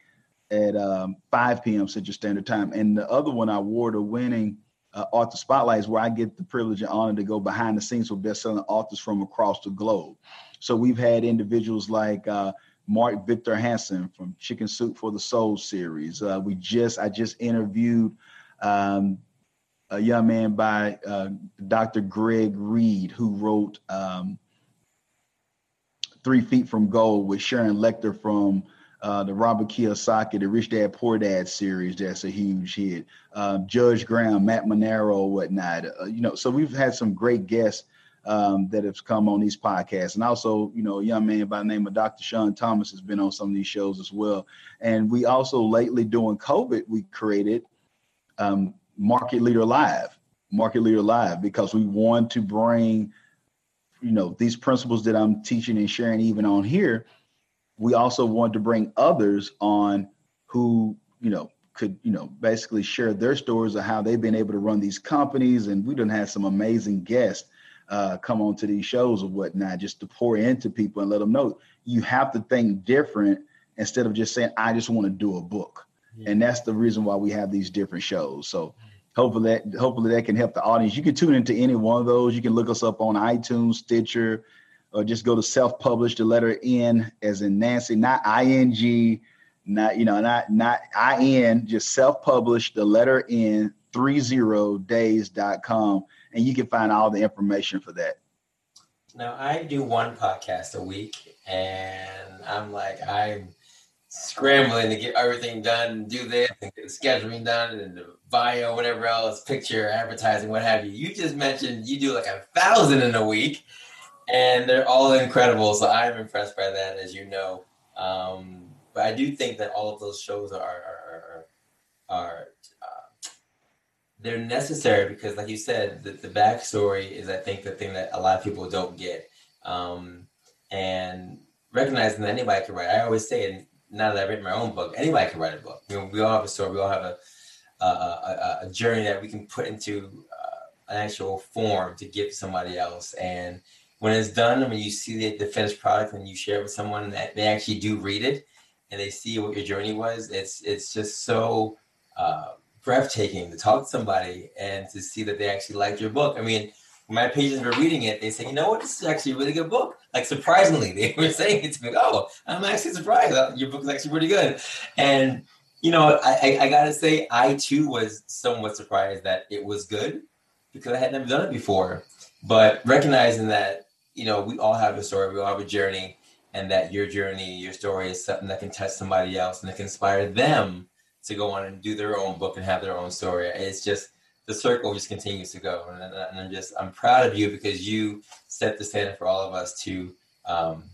at um, 5 p.m. Central Standard Time. And the other one, I wore award winning uh, author spotlight is where I get the privilege and honor to go behind the scenes with best-selling authors from across the globe. So we've had individuals like uh, Mark Victor Hansen from Chicken Soup for the Soul series. Uh, we just I just interviewed um, a young man by uh, Dr. Greg Reid who wrote um, Three Feet from Gold with Sharon Lechter from Uh, the Robert Kiyosaki, the Rich Dad Poor Dad series, that's a huge hit. Uh, Judge Graham, Matt Manero, whatnot. Uh, you know, so we've had some great guests um, that have come on these podcasts. And also, you know, a young man by the name of Dr. Sean Thomas has been on some of these shows as well. And we also lately during COVID, we created um, Market Leader Live, Market Leader Live, because we want to bring, you know, these principles that I'm teaching and sharing even on here. We also want to bring others on who, you know, could, you know, basically share their stories of how they've been able to run these companies. And we done had some amazing guests uh, come on to these shows or whatnot, just to pour into people and let them know you have to think different instead of just saying, I just want to do a book. Yeah. And that's the reason why we have these different shows. So hopefully that hopefully that can help the audience. You can tune into any one of those. You can look us up on iTunes, Stitcher, or just go to self-publish the letter N as in Nancy, not ing, not you know, not not in, just self-publish the letter N 30days.com and you can find all the information for that. Now I do one podcast a week, and I'm like I'm scrambling to get everything done, do this, and get the scheduling done, and the bio, whatever else, picture, advertising, what have you. You just mentioned you do like a thousand in a week, and they're all incredible. So I'm impressed by that, as you know. Um, but I do think that all of those shows are are, are, are they're necessary because, like you said, the, the backstory is, I think, the thing that a lot of people don't get. Um, and recognizing that anybody can write. I always say, and now that I've written my own book, anybody can write a book. You know, we all have a story. We all have a a, a, a journey that we can put into uh, an actual form to give to somebody else. And when it's done, when you see the, the finished product and you share it with someone that they actually do read it and they see what your journey was, it's it's just so. Uh, breathtaking to talk to somebody and to see that they actually liked your book. I mean, when my patients were reading it, they say, you know what, this is actually a really good book. Like surprisingly, they were saying it to me, oh, I'm actually surprised. Your book is actually pretty good. And you know, I, I, I gotta say, I too was somewhat surprised that it was good because I had never done it before. But recognizing that, you know, we all have a story, we all have a journey, and that your journey, your story is something that can touch somebody else and that can inspire them to go on and do their own book and have their own story. It's just the circle just continues to go, and, and I'm just I'm proud of you because you set the standard for all of us to um,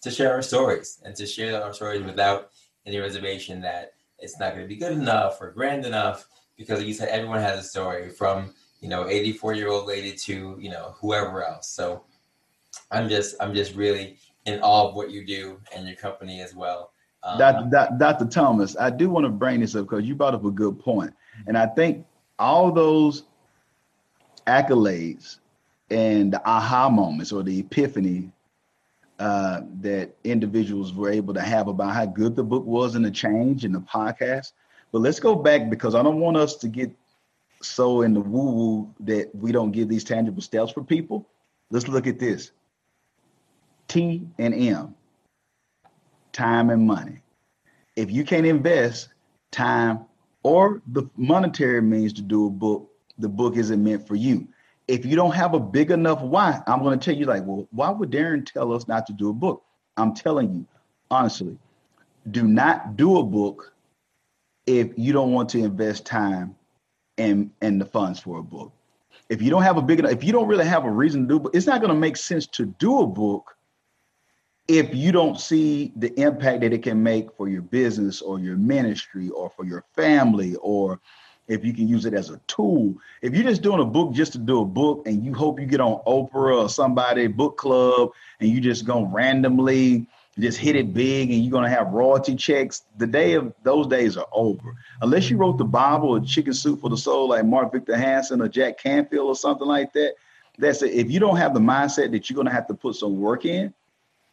to share our stories and to share our stories without any reservation that it's not going to be good enough or grand enough because like you said everyone has a story from you know 84 year old lady to you know whoever else. So i'm just i'm just really in awe of what you do and your company as well um, Dr. Dr. Thomas, I do want to bring this up because you brought up a good point. And I think all those accolades and the aha moments or the epiphany uh, that individuals were able to have about how good the book was and the change in the podcast. But let's go back because I don't want us to get so in the woo woo that we don't give these tangible steps for people. Let's look at this T and M time and money. If you can't invest time or the monetary means to do a book, the book isn't meant for you. If you don't have a big enough why, I'm going to tell you, like, well, why would Darren tell us not to do a book? I'm telling you, honestly, do not do a book if you don't want to invest time and and the funds for a book. If you don't have a big enough, if you don't really have a reason to do, it's not going to make sense to do a book if you don't see the impact that it can make for your business or your ministry or for your family or if you can use it as a tool if you're just doing a book just to do a book and you hope you get on oprah or somebody book club and you just go randomly just hit it big and you're going to have royalty checks the day of those days are over. Unless you wrote the bible or chicken soup for the soul like mark victor hansen or jack canfield or something like that that's it. If you don't have the mindset that you're going to have to put some work in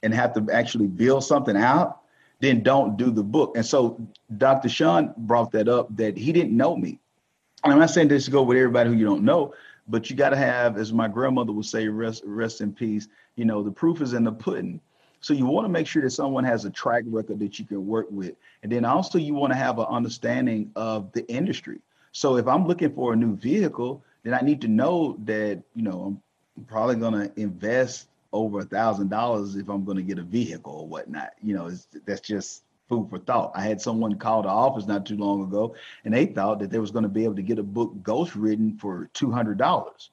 and have to actually build something out, then don't do the book. And so Dr. Sean brought that up that he didn't know me. And I'm not saying this to go with everybody who you don't know, but you got to have, as my grandmother would say, rest, rest in peace. You know, the proof is in the pudding. So you want to make sure that someone has a track record that you can work with. And then also you want to have an understanding of the industry. So if I'm looking for a new vehicle, then I need to know that, you know, I'm probably going to invest over a thousand dollars if I'm going to get a vehicle or whatnot. You know, that's just food for thought. I had someone call the office not too long ago, and they thought that they was going to be able to get a book ghost written for two hundred dollars.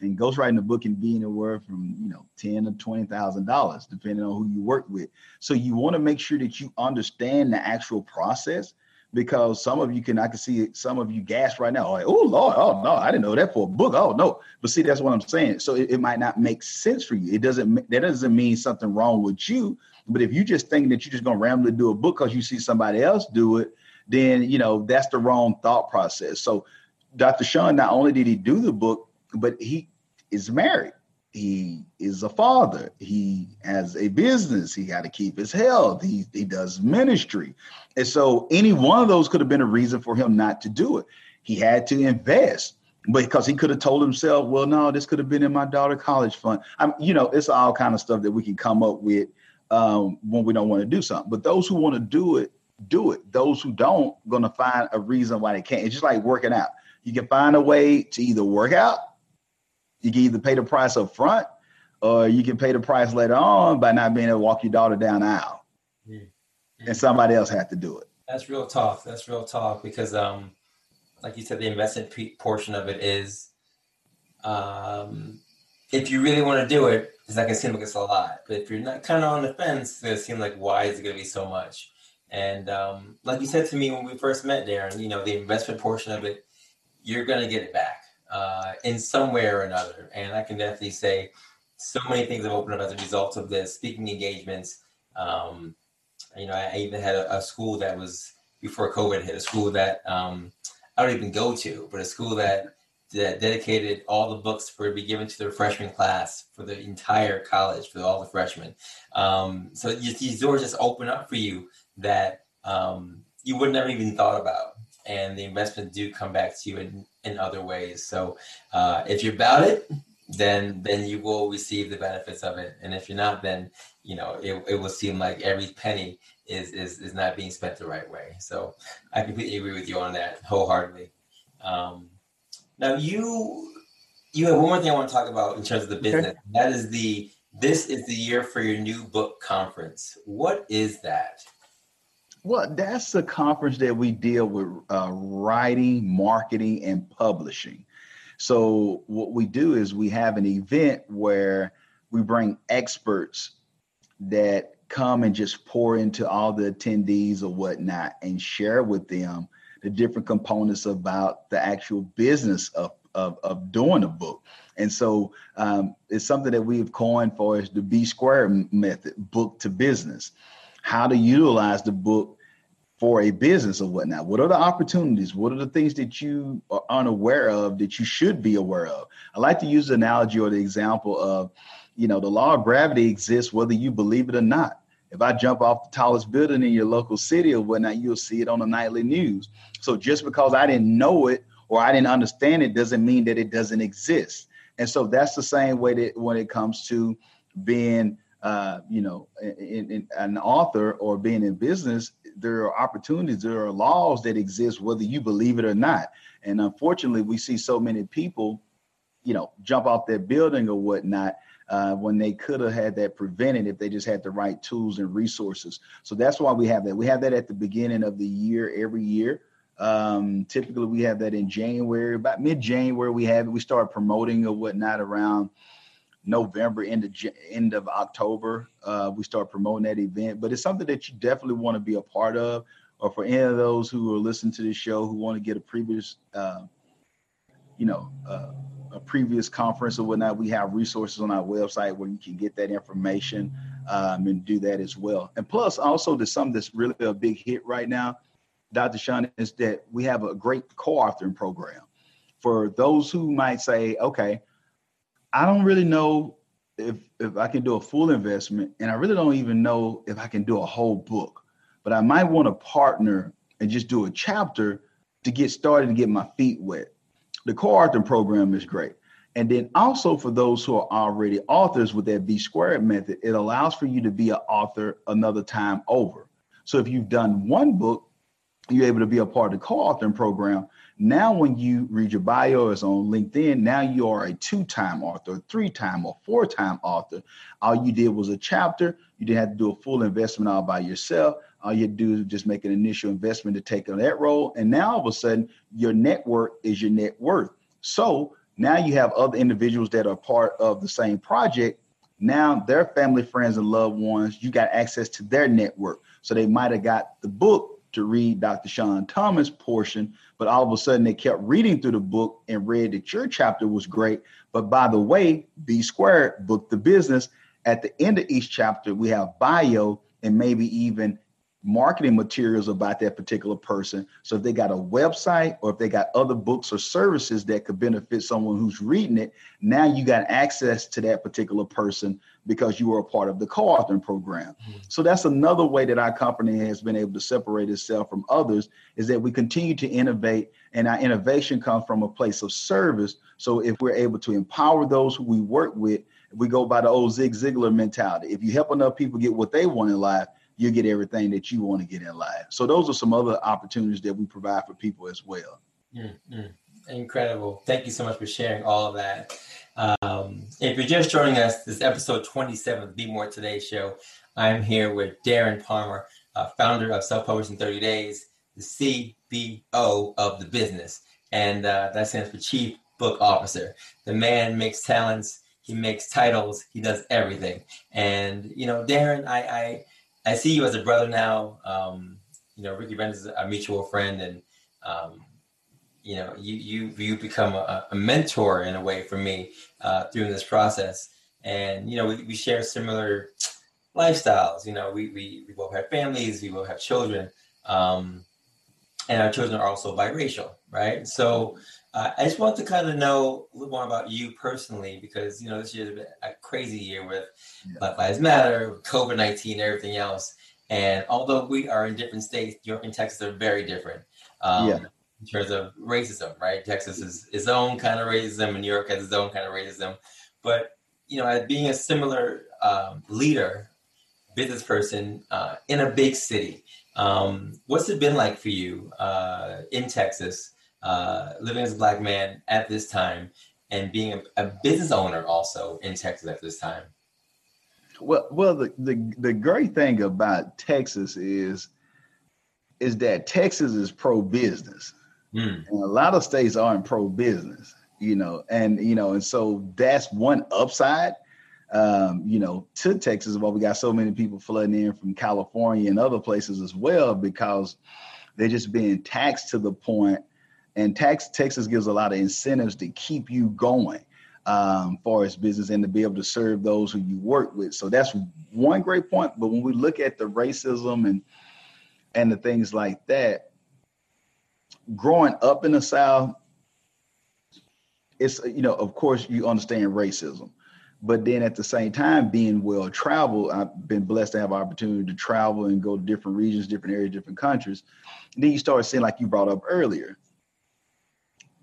And ghostwriting a book can be anywhere from you know ten to twenty thousand dollars, depending on who you work with. So you want to make sure that you understand the actual process because some of you can I can see some of you gas right now. Like, oh Lord, oh no, I didn't know that for a book. Oh no. But see, that's what I'm saying. So it, it, might not make sense for you. It doesn't that doesn't mean something wrong with you. But if you just think that you're just gonna randomly do a book because you see somebody else do it, then you know that's the wrong thought process. So Dr. Sean, not only did he do the book, but he is married he is a father. He has a business. He got to keep his health. He he does ministry, and so any one of those could have been a reason for him not to do it. He had to invest because he could have told himself, "Well, no, this could have been in my daughter college fund." I'm, you know, it's all kind of stuff that we can come up with um, when we don't want to do something. But those who want to do it, do it. Those who don't, to find a reason why they can't. It's just like working out. You can find a way to either work out you can either pay the price up front or you can pay the price later on by not being able to walk your daughter down the aisle. Mm-hmm. And somebody else had to do it. That's real talk. That's real talk because, um, like you said, the investment portion of it is um, if you really want to do it, it's not going to seem like it's a lot. But if you're not kind of on the fence, it's going to seem like, why is it going to be so much? And um, like you said to me when we first met, Darren, you know, the investment portion of it, you're going to get it back uh, in some way or another. And I can definitely say so many things have opened up as a result of this speaking engagements. Um, you know, I even had a, a, school that was before COVID hit, a school that um, I don't even go to, but a school that that dedicated all the books for to be given to their freshman class for the entire college for all the freshmen. Um, so these doors just open up for you that um, you would never even thought about and the investments do come back to you in, in other ways. So uh, if you're about it, then then you will receive the benefits of it. And if you're not, then you know it, it will seem like every penny is, is is not being spent the right way. So I completely agree with you on that wholeheartedly. Um, now you you have one more thing I want to talk about in terms of the business. Okay. That is the this is the year for your new book conference. What is that? Well, that's the conference that we deal with uh, writing, marketing, and publishing. So, what we do is we have an event where we bring experts that come and just pour into all the attendees or whatnot and share with them the different components about the actual business of, of, of doing a book. And so um, it's something that we've coined for as the B square method, Book 2 Business how to utilize the book for a business or whatnot. What are the opportunities? What are the things that you are unaware of that you should be aware of? I like to use the analogy or the example of, you know, the law of gravity exists whether you believe it or not. If I jump off the tallest building in your local city or whatnot, you'll see it on the nightly news. So just because I didn't know it or I didn't understand it doesn't mean that it doesn't exist. And so that's the same way that when it comes to being uh, you know, in, in, an author or being in business, there are opportunities, there are laws that exist, whether you believe it or not. And unfortunately, we see so many people, you know, jump off that building or whatnot uh, when they could have had that prevented if they just had the right tools and resources. So that's why we have that. We have that at the beginning of the year every year. Um, typically, we have that in January, about mid January. We have it. We start promoting or whatnot around November, end of end of October, uh, we start promoting that event. But it's something that you definitely want to be a part of. Or for any of those who are listening to this show who want to get a previous, uh, you know, uh, a previous conference or whatnot, we have resources on our website where you can get that information um, and do that as well. And plus, also, there's something that's really a big hit right now, Dr. Sean, is that we have a great co-authoring program for those who might say, okay I don't really know if if I can do a full investment, and I really don't even know if I can do a whole book. But I might want to partner and just do a chapter to get started and get my feet wet. The co-authoring program is great. And then also for those who are already authors with that B squared method, it allows for you to be an author another time over. So if you've done one book, you're able to be a part of the co-authoring program. Now, when you read your bio is on LinkedIn, now you are a two-time author, three-time or four-time author. All you did was a chapter. You didn't have to do a full investment all by yourself. All you do is just make an initial investment to take on that role. And now all of a sudden, your network is your net worth. So now you have other individuals that are part of the same project. Now their family, friends, and loved ones, you got access to their network. So they might have got the book to read Dr. Sean Thomas portion, but all of a sudden they kept reading through the book and read that your chapter was great. But by the way, B squared, book the business. At the end of each chapter, we have bio and maybe even marketing materials about that particular person. So if they got a website or if they got other books or services that could benefit someone who's reading it, now you got access to that particular person because you were a part of the co-authoring program. Mm-hmm. So that's another way that our company has been able to separate itself from others is that we continue to innovate and our innovation comes from a place of service. So if we're able to empower those who we work with, we go by the old Zig Ziglar mentality. If you help enough people get what they want in life, you get everything that you want to get in life. So those are some other opportunities that we provide for people as well. Mm-hmm. Incredible. Thank you so much for sharing all of that. Um, if you're just joining us, this is episode 27 of Be More Today show. I'm here with Darren Palmer, uh, founder of Self Publish -N- 30 Days, the CBO of the business. And uh, that stands for Chief Book Officer. The man makes talents, he makes titles, he does everything. And, you know, Darren, I, I I see you as a brother now. Um, you know, Ricky Bennett is a mutual friend, and um, you know, you you you become a, a, mentor in a way for me uh, through this process. And you know, we, we share similar lifestyles. You know, we, we we both have families, we both have children, um, and our children are also biracial, right? So. Uh, I just want to kind of know a little more about you personally because you know this year's been a crazy year with yeah. Black Lives Matter, COVID nineteen, everything else. And although we are in different states, New York and Texas are very different um, yeah. In terms of racism. Right? Texas is its own kind of racism, and New York has its own kind of racism. But you know, as being a similar um, leader, business person uh, in a big city, um, what's it been like for you uh, in Texas? uh, living as a black man at this time and being a, a, business owner also in Texas at this time? Well, well, the, the the great thing about Texas is is that Texas is pro business, mm. and a lot of states aren't pro business. You know, and you know, and so that's one upside. Um, you know, to Texas, while we got so many people flooding in from California and other places as well, because they're just being taxed to the point and tax Texas gives a lot of incentives to keep you going um, for its business and to be able to serve those who you work with. So that's one great point. But when we look at the racism and and the things like that, growing up in the South, it's you know, of course, you understand racism, but then at the same time, being well traveled, I've been blessed to have opportunity to travel and go to different regions, different areas, different countries. And then you start seeing, like you brought up earlier,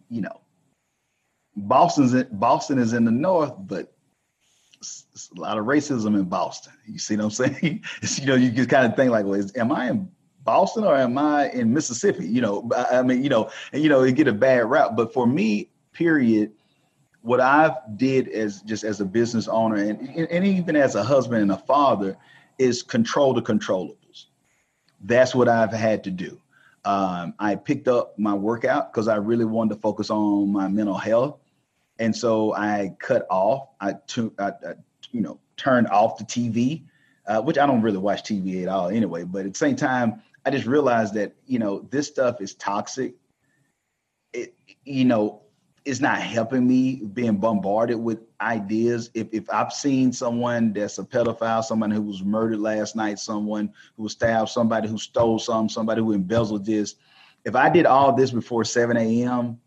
you know, Boston's in, Boston is in the north, but it's, a lot of racism in Boston. You see what I'm saying? It's, you know, you just kind of think like, well, is, am I in Boston or am I in Mississippi? You know, I, I mean, you know, you know, it get a bad rap. But for me, period, what I've did as just as a business owner and, and even as a husband and a father is control the controllables. That's what I've had to do. Um, I picked up my workout because I really wanted to focus on my mental health, and so I cut off. I you know turned off the TV, uh, which I don't really watch TV at all anyway. But at the same time, I just realized that you know this stuff is toxic. It you know it's not helping me being bombarded with ideas. If if I've seen someone that's a pedophile, someone who was murdered last night, someone who was stabbed, somebody who stole some, somebody who embezzled this, if I did all this before 7 a.m.,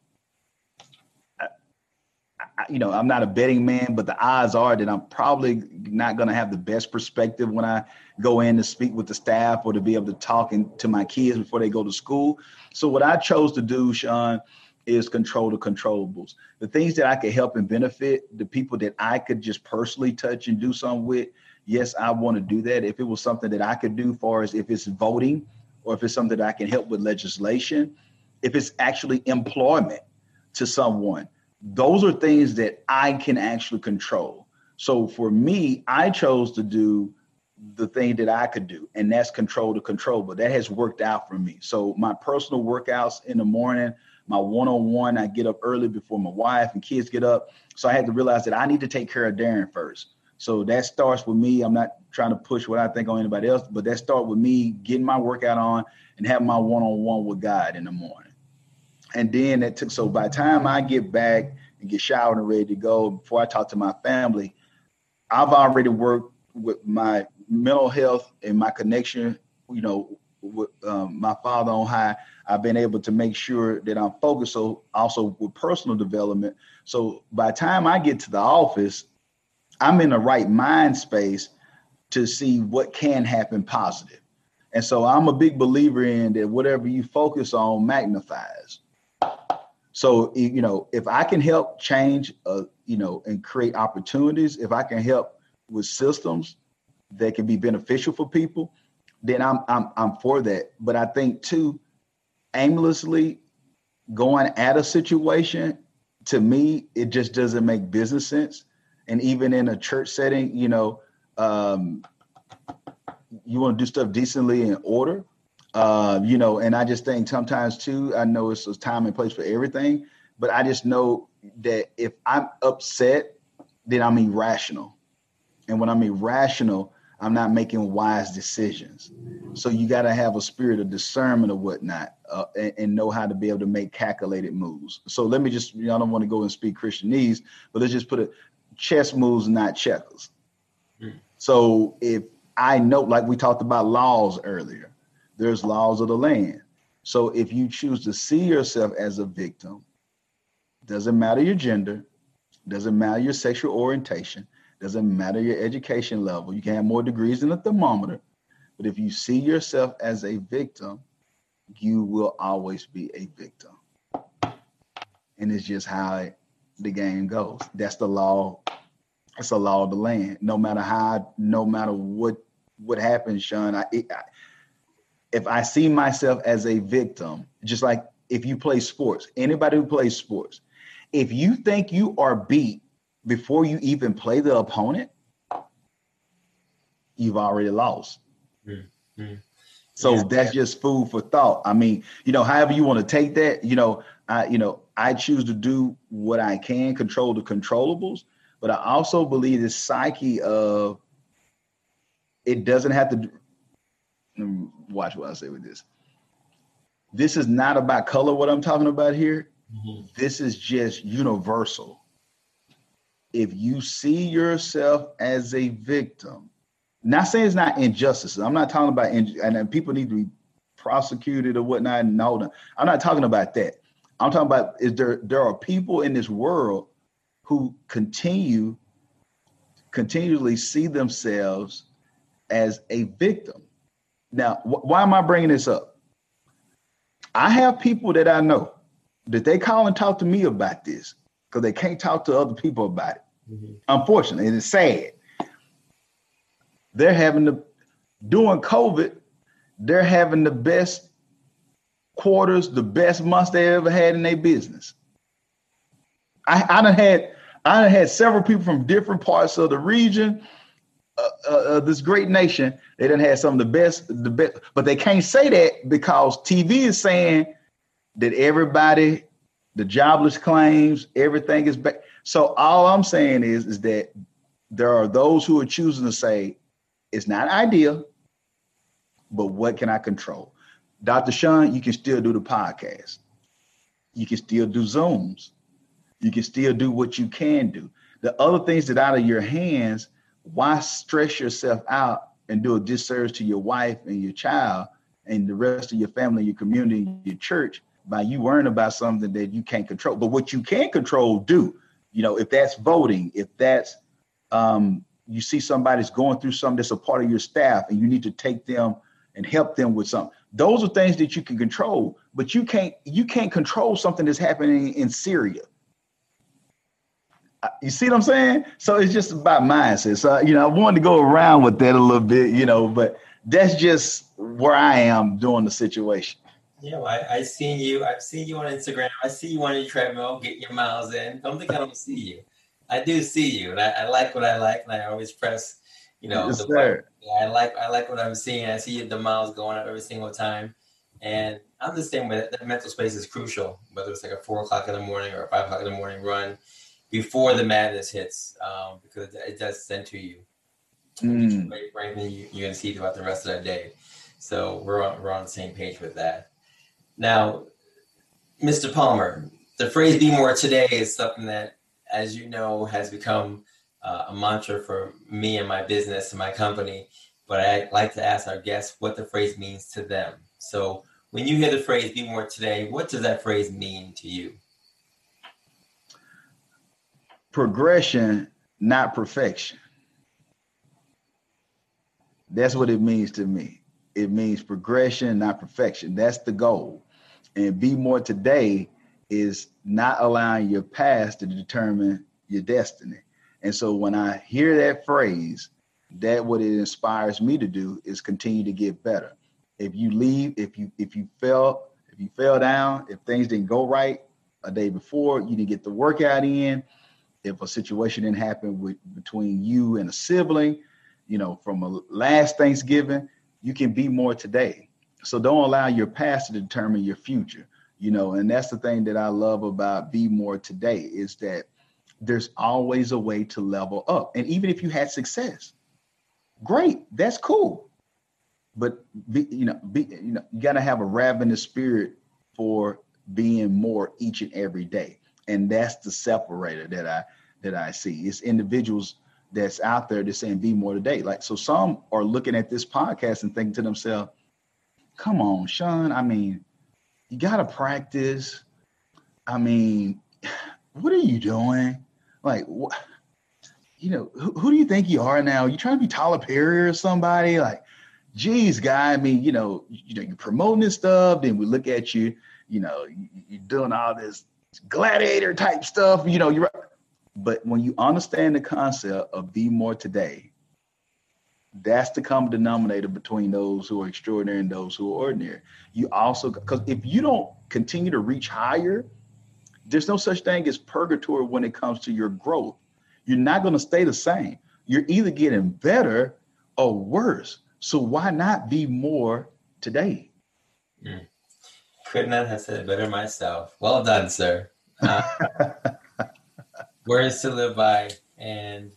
you know, I'm not a betting man, but the odds are that I'm probably not going to have the best perspective when I go in to speak with the staff or to be able to talk in, to my kids before they go to school. So what I chose to do, Sean, is control the controllables. The things that I could help and benefit, the people that I could just personally touch and do something with, yes, I want to do that. If it was something that I could do, far as if it's voting or if it's something that I can help with legislation, if it's actually employment to someone. Those are things that I can actually control. So for me, I chose to do the thing that I could do, and that's control the control. But that has worked out for me. So my personal workouts in the morning, my one-on-one, I get up early before my wife and kids get up. So I had to realize that I need to take care of Darren first. So that starts with me. I'm not trying to push what I think on anybody else, but that starts with me getting my workout on and having my one-on-one with God in the morning. And then that took so by the time I get back and get showered and ready to go, before I talk to my family, I've already worked with my mental health and my connection, you know, with um, my father on high. I've been able to make sure that I'm focused. So also with personal development. So by the time I get to the office, I'm in the right mind space to see what can happen positive. And so I'm a big believer in that whatever you focus on magnifies. So you know, if I can help change, uh, you know, and create opportunities, if I can help with systems that can be beneficial for people, then I'm I'm I'm for that. But I think too, aimlessly going at a situation, to me, it just doesn't make business sense. And even in a church setting, you know, um, you want to do stuff decently in order. Uh, you know, and I just think sometimes too, I know it's a time and place for everything, but I just know that if I'm upset, then I'm irrational. And when I'm irrational, I'm not making wise decisions. So you got to have a spirit of discernment or whatnot, uh, and, and, know how to be able to make calculated moves. So let me just, I don't want to go and speak Christianese, but let's just put it: chess moves, not checkers. Mm. So if I know, like we talked about laws earlier, there's laws of the land. So if you choose to see yourself as a victim, doesn't matter your gender, doesn't matter your sexual orientation, doesn't matter your education level. You can have more degrees than a thermometer, but if you see yourself as a victim, you will always be a victim. And it's just how it, the game goes. That's the law. It's a law of the land. No matter how, no matter what what happens, Sean. I, it, I if I see myself as a victim, just like if you play sports, anybody who plays sports, if you think you are beat before you even play the opponent, you've already lost. Mm-hmm. So yeah, that's just food for thought. I mean, you know, however you want to take that, you know, I, you know, I choose to do what I can, control the controllables, but I also believe this psyche of it doesn't have to watch what I say with this. This is not about color, what I'm talking about here. Mm-hmm. This is just universal. If you see yourself as a victim, not saying it's not injustice. I'm not talking about, and people need to be prosecuted or whatnot. No, I'm not talking about that. I'm talking about is there there are people in this world who continue continually see themselves as a victim. Now, wh- why am I bringing this up? I have people that I know that they call and talk to me about this because they can't talk to other people about it. Mm-hmm. Unfortunately, it's sad. They're having the during COVID, they're having the best quarters, the best months they ever had in their business. I, I done had I done had several people from different parts of the region uh, uh, uh, this great nation, they didn't have some of the best, the best, but they can't say that because TV is saying that everybody, the jobless claims, everything is back. So all I'm saying is, is that there are those who are choosing to say it's not ideal, but what can I control? Dr. Sean, you can still do the podcast. You can still do Zooms. You can still do what you can do. The other things that out of your hands why stress yourself out and do a disservice to your wife and your child and the rest of your family, your community, your church by you worrying about something that you can't control. But what you can control, do. You know, if that's voting, if that's um, you see somebody's going through something that's a part of your staff and you need to take them and help them with something. Those are things that you can control, but you can't you can't control something that's happening in Syria you see what I'm saying? So it's just about mindset. So you know, I wanted to go around with that a little bit, you know, but that's just where I am doing the situation. Yeah, well, I, I seen you. I've seen you on Instagram. I see you on your treadmill, get your miles in. Don't think I don't see you. I do see you, and I, I like what I like, and I always press, you know, Yes, the I like I like what I'm seeing. I see the miles going up every single time, and I'm the same way. That mental space is crucial, whether it's like a four o'clock in the morning or a five o'clock in the morning run, before the madness hits, um, because it does send to you. Mm. Right, you, you're gonna see throughout the rest of that day. So we're on we're on the same page with that. Now, Mr. Palmer, the phrase "be more today" is something that, as you know, has become uh, a mantra for me and my business and my company. But I like to ask our guests what the phrase means to them. So, when you hear the phrase "be more today," what does that phrase mean to you? Progression, not perfection. That's what it means to me. It means progression, not perfection. That's the goal. And be more today is not allowing your past to determine your destiny. And so when I hear that phrase, that what it inspires me to do is continue to get better. If you leave, if you if you fell, if you fell down, if things didn't go right a day before, you didn't get the workout in, if a situation didn't happen with between you and a sibling, you know, from a last Thanksgiving, you can be more today. So don't allow your past to determine your future, you know, and that's the thing that I love about be more today is that there's always a way to level up. And even if you had success, great, that's cool. But be, you know, be, you know, you got to have a ravenous spirit for being more each and every day. And that's the separator that I that I see. It's individuals that's out there that's saying be more today. Like so some are looking at this podcast and thinking to themselves, come on, Sean. I mean, you gotta practice. I mean, what are you doing? Like what you know, who, who do you think you are now? You trying to be Tyler Perry or somebody? Like, geez, guy. I mean, you know, you, you know, you're promoting this stuff. Then we look at you, you know, you, you're doing all this gladiator type stuff. You know, you're. But when you understand the concept of be more today, that's the common denominator between those who are extraordinary and those who are ordinary. You also, because if you don't continue to reach higher, there's no such thing as purgatory when it comes to your growth. You're not going to stay the same. You're either getting better or worse. So why not be more today? Mm. Could not have said it better myself. Well done, sir. Uh, words to live by. And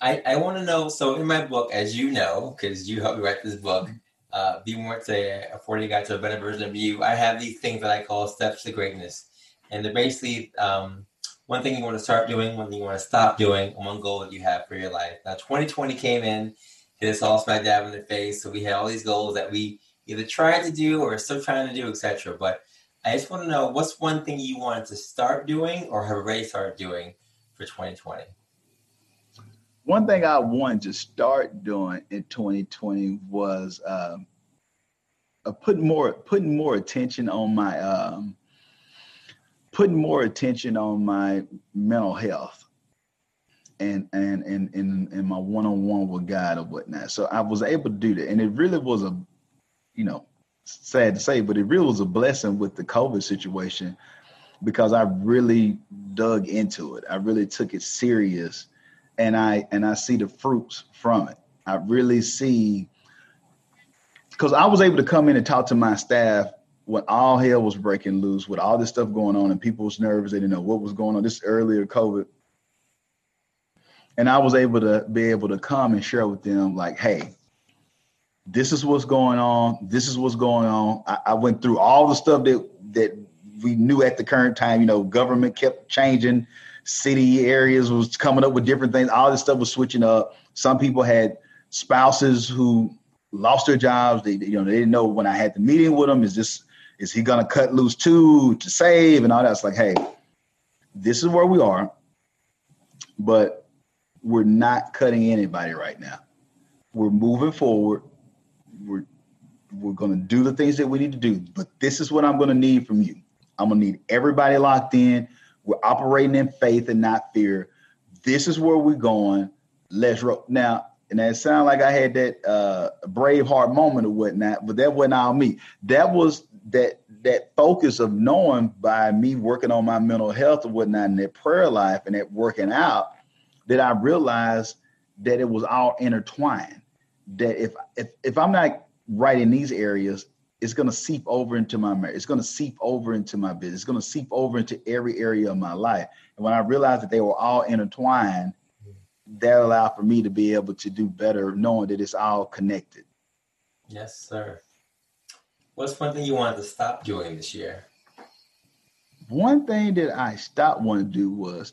I, I want to know so, in my book, as you know, because you helped me write this book, uh, Be More to a 40 Guide to a Better Version of You, I have these things that I call steps to greatness. And they're basically um, one thing you want to start doing, one thing you want to stop doing, and one goal that you have for your life. Now, 2020 came in, hit us all smack dab in the face. So we had all these goals that we either tried to do or still trying to do, etc. But I just want to know what's one thing you wanted to start doing or have already started doing for 2020? One thing I wanted to start doing in 2020 was um, uh, putting more putting more attention on my um, putting more attention on my mental health and and and and, and my one-on-one with God or whatnot. So I was able to do that. And it really was a, you know, sad to say, but it really was a blessing with the COVID situation because I really dug into it. I really took it serious and I and I see the fruits from it. I really see because I was able to come in and talk to my staff when all hell was breaking loose, with all this stuff going on, and people was nervous. They didn't know what was going on. This earlier COVID, and I was able to be able to come and share with them, like, hey, this is what's going on. This is what's going on. I, I went through all the stuff that that we knew at the current time. You know, government kept changing city areas was coming up with different things. All this stuff was switching up. Some people had spouses who lost their jobs. They, you know, they didn't know when I had the meeting with them. Is this, is he gonna cut loose too to save and all that? It's like, hey, this is where we are, but we're not cutting anybody right now. We're moving forward. We're we're gonna do the things that we need to do, but this is what I'm gonna need from you. I'm gonna need everybody locked in. We're operating in faith and not fear. This is where we're going. Let's roll. Now, and that sound like I had that uh, Braveheart moment or whatnot, but that wasn't all me. That was that that focus of knowing by me working on my mental health and whatnot and that prayer life and that working out that I realized that it was all intertwined. That if if if I'm not right in these areas, it's going to seep over into my marriage. It's going to seep over into my business. It's going to seep over into every area of my life. And when I realized that they were all intertwined, that allowed for me to be able to do better, knowing that it's all connected. Yes, sir. What's one thing you wanted to stop doing this year? One thing that I stopped wanting to do was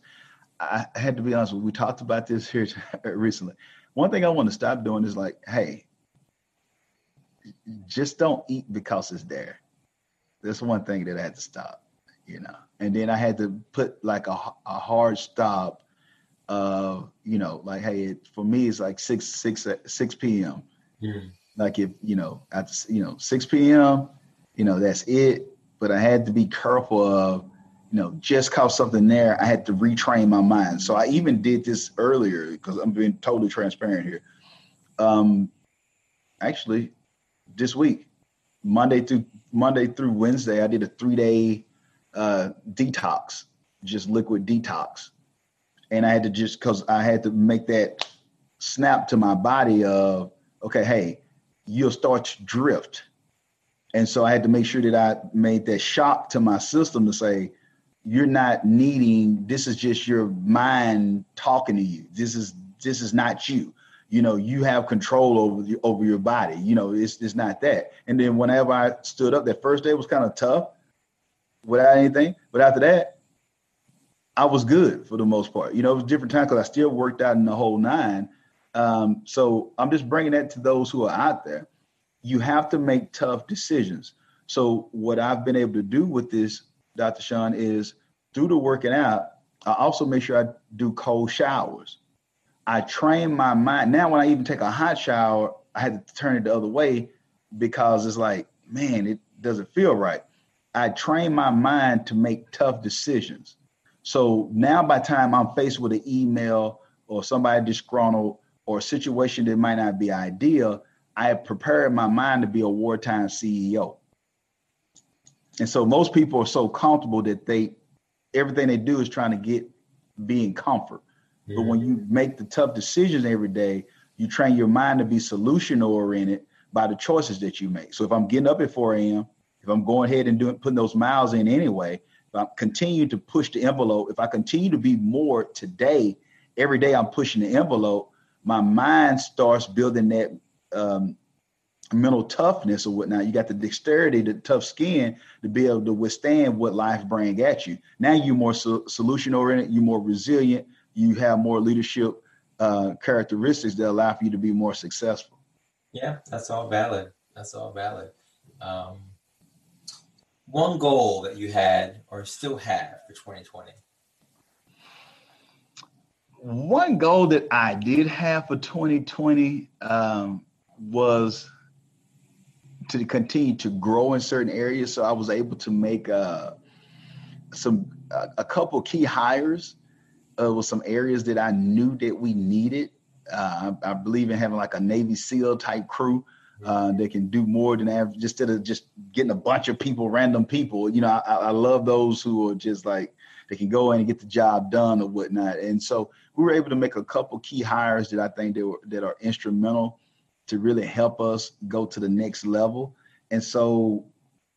I had to be honest with you, we talked about this here recently. One thing I want to stop doing is like, hey, just don't eat because it's there. That's one thing that I had to stop, you know. And then I had to put like a, a hard stop of, you know, like, hey, it, for me, it's like 6, 6, 6 p.m. Mm like if you know at you know 6 p.m you know that's it but i had to be careful of you know just caught something there i had to retrain my mind. So i even did this earlier because i'm being totally transparent here. Um actually this week monday through monday through wednesday i did a three day uh detox just liquid detox. And i had to just because i had to make that snap to my body of okay hey you'll start to drift. And so I had to make sure that I made that shock to my system to say, you're not needing, this is just your mind talking to you. This is this is not you. You know, you have control over the, over your body. You know, it's it's not that. And then whenever I stood up, that first day was kind of tough without anything. But after that, I was good for the most part. You know, it was different time because I still worked out in the whole nine. Um, so I'm just bringing that to those who are out there. You have to make tough decisions. So what I've been able to do with this, Dr. Sean, is through the working out, I also make sure I do cold showers. I train my mind. Now when I even take a hot shower, I had to turn it the other way because it's like, man, it doesn't feel right. I train my mind to make tough decisions. So now by time I'm faced with an email or somebody disgruntled or a situation that might not be ideal, I have prepared my mind to be a wartime CEO. And so most people are so comfortable that they everything they do is trying to get be in comfort. Yeah. But when you make the tough decisions every day, you train your mind to be solution oriented by the choices that you make. So if I'm getting up at 4 a.m., if I'm going ahead and doing putting those miles in anyway, if I continue to push the envelope, if I continue to be more today, every day I'm pushing the envelope, my mind starts building that um, mental toughness or whatnot. You got the dexterity, the tough skin to be able to withstand what life brings at you. Now you're more so- solution oriented, you're more resilient, you have more leadership uh, characteristics that allow for you to be more successful. Yeah, that's all valid. That's all valid. Um, one goal that you had or still have for 2020 one goal that I did have for 2020 um, was to continue to grow in certain areas. So I was able to make uh, some a, a, couple key hires uh, with some areas that I knew that we needed. Uh, I, I, believe in having like a Navy SEAL type crew uh, that can do more than just instead of just getting a bunch of people, random people. You know, I, I love those who are just like they can go in and get the job done or whatnot. And so we were able to make a couple key hires that I think were that are instrumental to really help us go to the next level. And so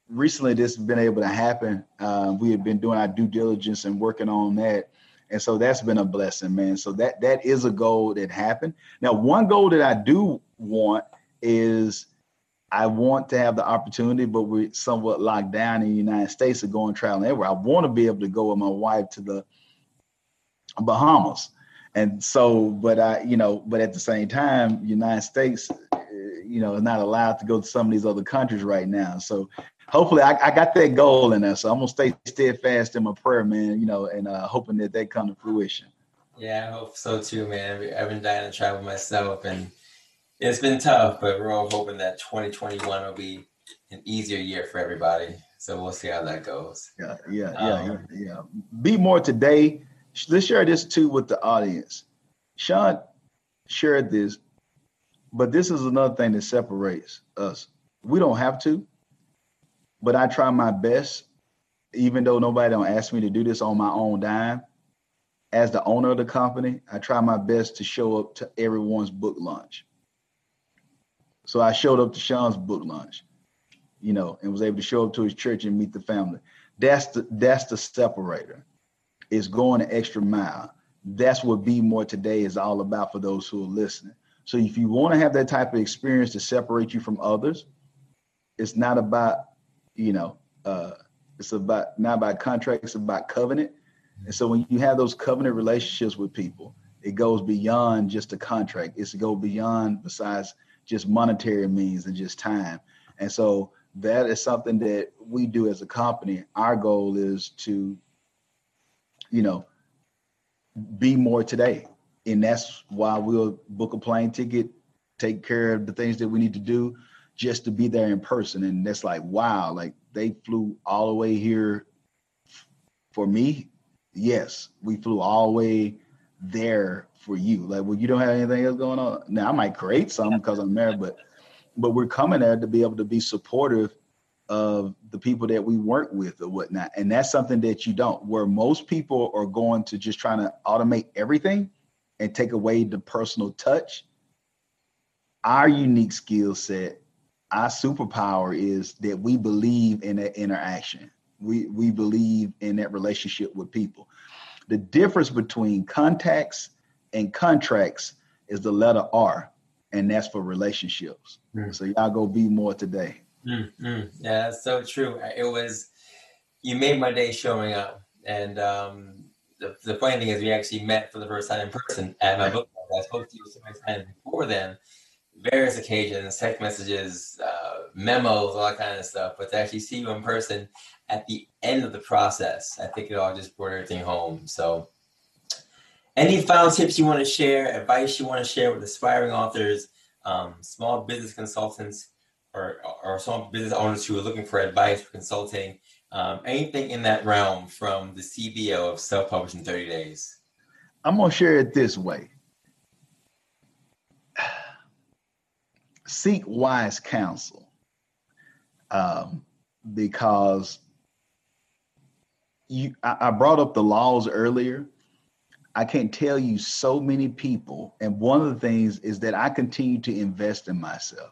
recently this has been able to happen. Uh, we have been doing our due diligence and working on that. And so that's been a blessing, man. So that that is a goal that happened. Now, one goal that I do want is I want to have the opportunity, but we're somewhat locked down in the United States to go and travel everywhere. I want to be able to go with my wife to the Bahamas. And so, but I, you know, but at the same time, United States, you know, is not allowed to go to some of these other countries right now. So hopefully I, I got that goal in there. So I'm gonna stay steadfast in my prayer, man, you know, and uh, hoping that they come to fruition. Yeah, I hope so too, man. I've been dying to travel myself and it's been tough, but we're all hoping that 2021 will be an easier year for everybody. So we'll see how that goes. Yeah, yeah, yeah, um, yeah, yeah. Be more today. Let's share this too with the audience. Sean shared this, but this is another thing that separates us. We don't have to, but I try my best, even though nobody don't ask me to do this on my own dime. As the owner of the company, I try my best to show up to everyone's book launch. So I showed up to Sean's book launch, you know, and was able to show up to his church and meet the family. That's the that's the separator. Is going an extra mile. That's what Be More today is all about for those who are listening. So if you want to have that type of experience to separate you from others, it's not about, you know, uh, it's about not about contract, it's about covenant. And so when you have those covenant relationships with people, it goes beyond just a contract. It's go beyond besides just monetary means and just time. And so that is something that we do as a company. Our goal is to, you know, be more today. And that's why we'll book a plane ticket, take care of the things that we need to do just to be there in person. And that's like, wow, like they flew all the way here for me. Yes, we flew all the way there for you. Like, well, you don't have anything else going on. Now I might create some because I'm married, but but we're coming there to be able to be supportive of the people that we work with or whatnot. And that's something that you don't, where most people are going to just trying to automate everything and take away the personal touch. Our unique skill set, our superpower is that we believe in that interaction. We we believe in that relationship with people. The difference between contacts and contracts is the letter R, and that's for relationships. Mm. So y'all go be more today. Mm-hmm. Yeah, that's so true. It was you made my day showing up, and um, the, the funny thing is we actually met for the first time in person at my book. club. I spoke to you so many times before then, various occasions, text messages, uh, memos, all that kind of stuff. But to actually see you in person at the end of the process, I think it all just brought everything home. So, any final tips you want to share, advice you want to share with aspiring authors, um, small business consultants, or, or small business owners who are looking for advice for consulting, um, anything in that realm from the CBO of Self Publish -N- 30 Days? I'm going to share it this way. Seek wise counsel um, because you I, I brought up the laws earlier. I can't tell you so many people, and one of the things is that I continue to invest in myself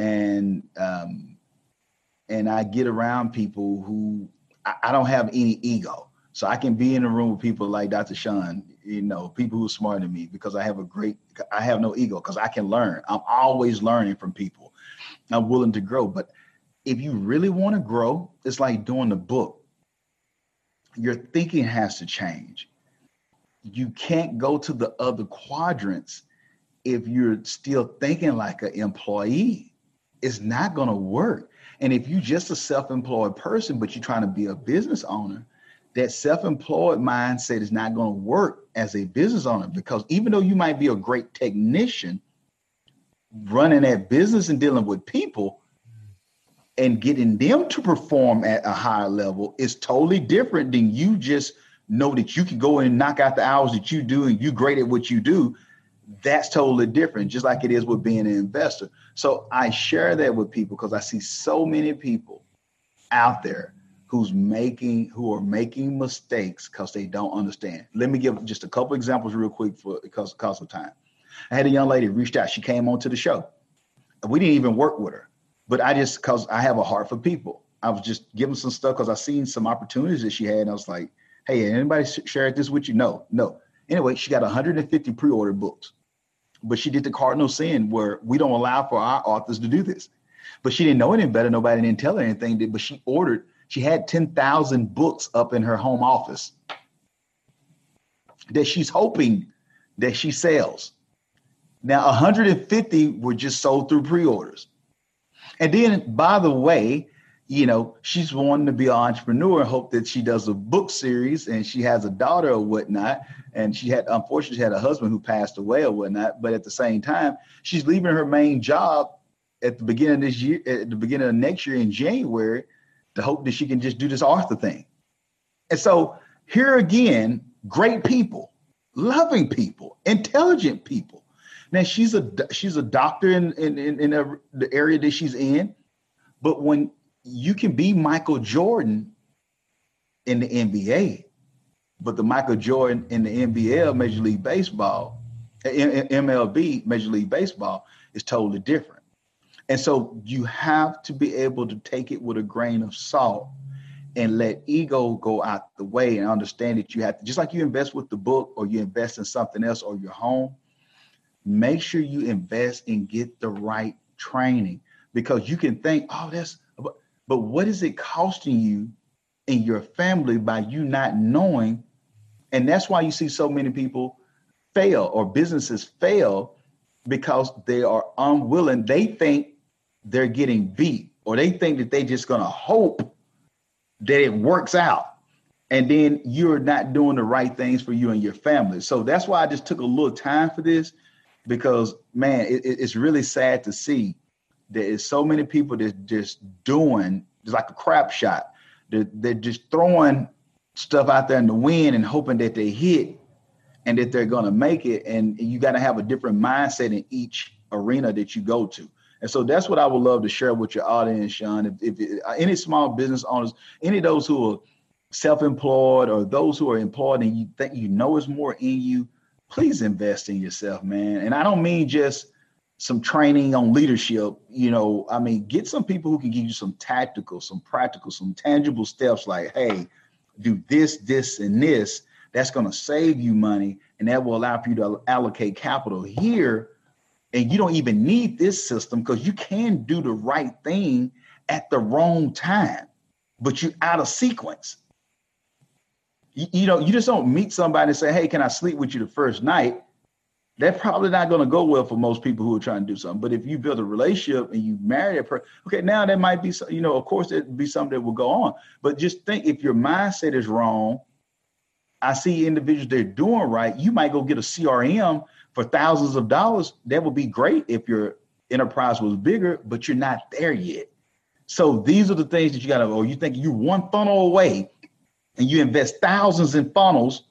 and um, and I get around people who I, I, don't have any ego, so I can be in a room with people like Dr. Sean, you know, people who are smarter than me because I have a great, I have no ego because I can learn. I'm always learning from people. I'm willing to grow, but if you really want to grow, it's like doing the book. Your thinking has to change. You can't go to the other quadrants if you're still thinking like an employee it's not going to work. And if you're just a self-employed person, but you're trying to be a business owner, that self-employed mindset is not going to work as a business owner because even though you might be a great technician running that business and dealing with people and getting them to perform at a higher level is totally different than you just know that you can go and knock out the hours that you do and you great at what you do that's totally different, just like it is with being an investor. So I share that with people because I see so many people out there who's making who are making mistakes because they don't understand. Let me give just a couple examples real quick for because because of time. I had a young lady reached out. She came onto the show. We didn't even work with her, but I just because I have a heart for people. I was just giving some stuff because I seen some opportunities that she had, and I was like, "Hey, anybody shared this with you?" No, no. Anyway, she got 150 pre-order books but she did the cardinal sin where we don't allow for our authors to do this. But she didn't know any better. Nobody didn't tell her anything. But she ordered, she had 10,000 books up in her home office that she's hoping that she sells. Now, 150 were just sold through pre orders. And then, by the way, you know, she's wanting to be an entrepreneur, hope that she does a book series and she has a daughter or whatnot. And she had, unfortunately, she had a husband who passed away or whatnot. But at the same time, she's leaving her main job at the beginning of this year, at the beginning of next year in January, to hope that she can just do this author thing. And so here again, great people, loving people, intelligent people. Now she's a she's a doctor in in in, in a, the area that she's in, but when you can be Michael Jordan in the NBA, but the Michael Jordan in the NBL, Major League Baseball, MLB, Major League Baseball, is totally different. And so you have to be able to take it with a grain of salt and let ego go out the way and understand that you have to, just like you invest with the book or you invest in something else or your home, make sure you invest and get the right training because you can think, oh, that's, but what is it costing you and your family by you not knowing? And that's why you see so many people fail or businesses fail because they are unwilling. They think they're getting beat or they think that they're just going to hope that it works out. And then you're not doing the right things for you and your family. So that's why I just took a little time for this because, man, it, it's really sad to see there is so many people that just doing it's like a crap shot. They're, they're just throwing stuff out there in the wind and hoping that they hit and that they're going to make it. And you got to have a different mindset in each arena that you go to. And so that's what I would love to share with your audience, Sean. If, if, if any small business owners, any of those who are self-employed or those who are employed and you think you know is more in you, please invest in yourself, man. And I don't mean just some training on leadership, you know, I mean, get some people who can give you some tactical, some practical, some tangible steps like, hey, do this, this, and this. That's going to save you money and that will allow for you to allocate capital here. And you don't even need this system because you can do the right thing at the wrong time, but you're out of sequence. You, you know, you just don't meet somebody and say, hey, can I sleep with you the first night? That's probably not going to go well for most people who are trying to do something. But if you build a relationship and you marry a person, okay, now there might be, you know, of course, it'd be something that will go on. But just think if your mindset is wrong, I see individuals they're doing right. You might go get a CRM for thousands of dollars. That would be great if your enterprise was bigger, but you're not there yet. So these are the things that you got to, or you think you're one funnel away and you invest thousands in funnels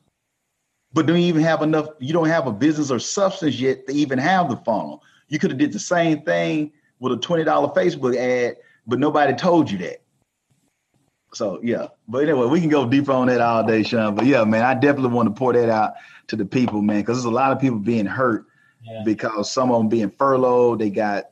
but don't even have enough. You don't have a business or substance yet to even have the funnel. You could have did the same thing with a twenty dollar Facebook ad, but nobody told you that. So yeah, but anyway, we can go deeper on that all day, Sean. But yeah, man, I definitely want to pour that out to the people, man, because there's a lot of people being hurt yeah. because some of them being furloughed, they got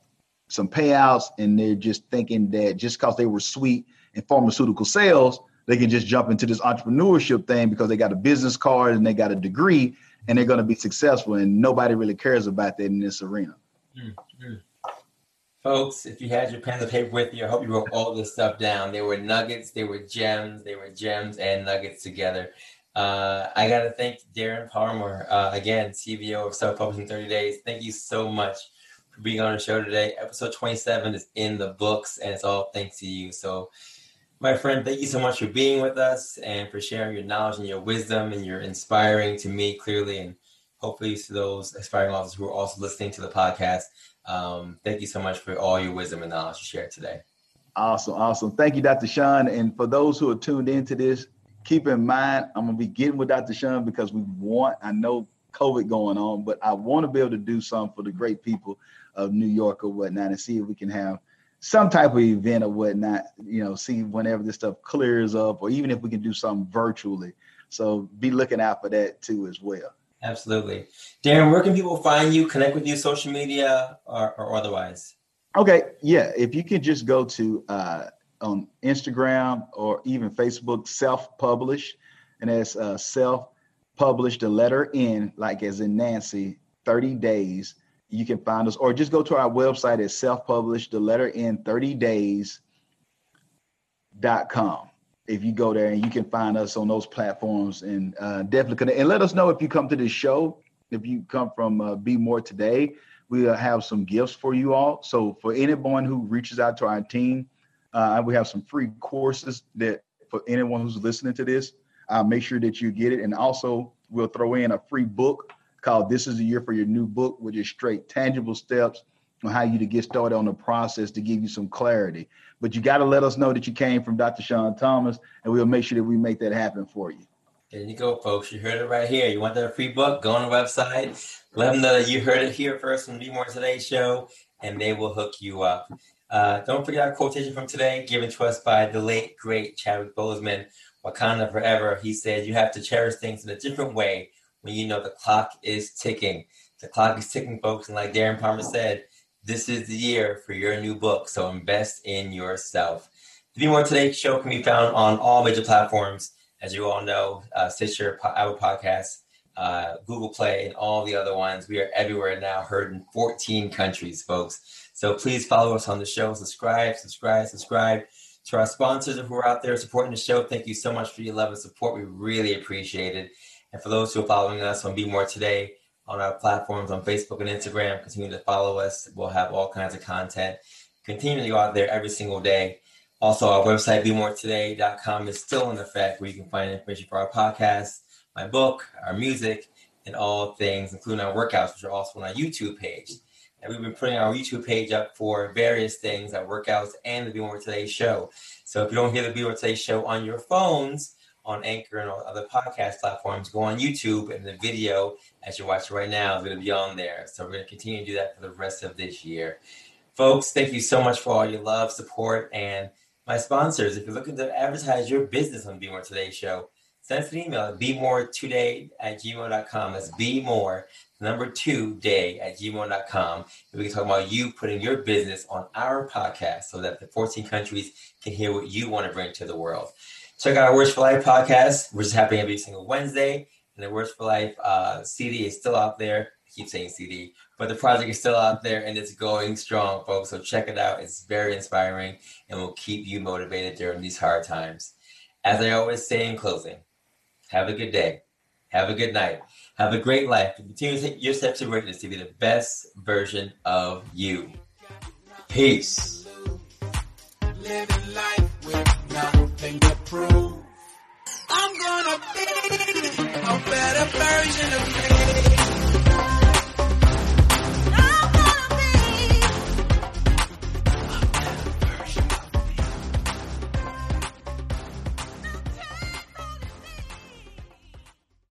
some payouts, and they're just thinking that just because they were sweet in pharmaceutical sales, they can just jump into this entrepreneurship thing because they got a business card and they got a degree and they're going to be successful and nobody really cares about that in this arena mm-hmm. folks if you had your pen and paper with you i hope you wrote all this stuff down they were nuggets they were gems they were gems and nuggets together uh, I got to thank Darren Palmer, uh, again, CBO of Self Publish -N- 30 Days. Thank you so much for being on the show today. Episode 27 is in the books, and it's all thanks to you. So my friend, thank you so much for being with us and for sharing your knowledge and your wisdom and you're inspiring to me clearly and hopefully to those aspiring authors who are also listening to the podcast. Um, thank you so much for all your wisdom and knowledge you shared today. Awesome, awesome. Thank you, Dr. Sean. And for those who are tuned into this, keep in mind, I'm gonna be getting with Dr. Sean because we want, I know COVID going on, but I want to be able to do something for the great people of New York or whatnot and see if we can have some type of event or whatnot, you know, see whenever this stuff clears up, or even if we can do something virtually. So be looking out for that too as well. Absolutely. Darren, where can people find you, connect with you, social media or, or otherwise? Okay. Yeah. If you could just go to uh, on Instagram or even Facebook, self publish, and that's uh, self publish the letter N, like as in Nancy, 30 days you can find us or just go to our website at self-published the letter in 30 days.com if you go there and you can find us on those platforms and uh, definitely connect and let us know if you come to this show if you come from uh, be more today we uh, have some gifts for you all. So for anyone who reaches out to our team uh, we have some free courses that for anyone who's listening to this uh, make sure that you get it. And also we'll throw in a free book called This is the Year for Your New Book, which is straight tangible steps on how you to get started on the process to give you some clarity. But you got to let us know that you came from Dr. Sean Thomas, and we'll make sure that we make that happen for you. There you go, folks. You heard it right here. You want that free book? Go on the website. Let them know that you heard it here first the Be More Today show, and they will hook you up. Uh, don't forget our quotation from today, given to us by the late, great Chadwick Boseman, Wakanda Forever. He said, You have to cherish things in a different way when you know the clock is ticking. The clock is ticking, folks. And like Darren Palmer said, this is the year for your new book. So invest in yourself. The Be More Today show can be found on all major platforms as you all know, uh, Stitcher, Apple Podcasts, uh, Google Play, and all the other ones. We are everywhere now, heard in 14 countries, folks. So please follow us on the show. Subscribe, subscribe, subscribe. To our sponsors who are out there supporting the show, thank you so much for your love and support. We really appreciate it. And for those who are following us on Be More Today on our platforms on Facebook and Instagram, continue to follow us. We'll have all kinds of content. Continue to go out there every single day also, our website, BeMoreToday.com, is still in effect where you can find information for our podcast, my book, our music, and all things, including our workouts, which are also on our YouTube page. And we've been putting our YouTube page up for various things, our workouts, and the Be More Today show. So if you don't hear the Be More Today show on your phones, on Anchor and other podcast platforms, go on YouTube, and the video, as you're watching right now, is going to be on there. So we're going to continue to do that for the rest of this year. Folks, thank you so much for all your love, support, and my sponsors. If you're looking to advertise your business on Be More Today show, send us an email at bemoretoday at gmail.com. That's be more, number two day at gmail.com. And we can talk about you putting your business on our podcast so that the 14 countries can hear what you want to bring to the world. Check out our Words for Life podcast, which is happening every single Wednesday. And the Words for Life uh, CD is still out there. I keep saying CD, but the project is still out there and it's going strong, folks. So check it out. It's very inspiring and will keep you motivated during these hard times. As I always say in closing, have a good day. Have a good night. Have a great life. Continue to take your steps to greatness to be the best version of you. Peace. Nothing to prove. I'm gonna be a better version of me.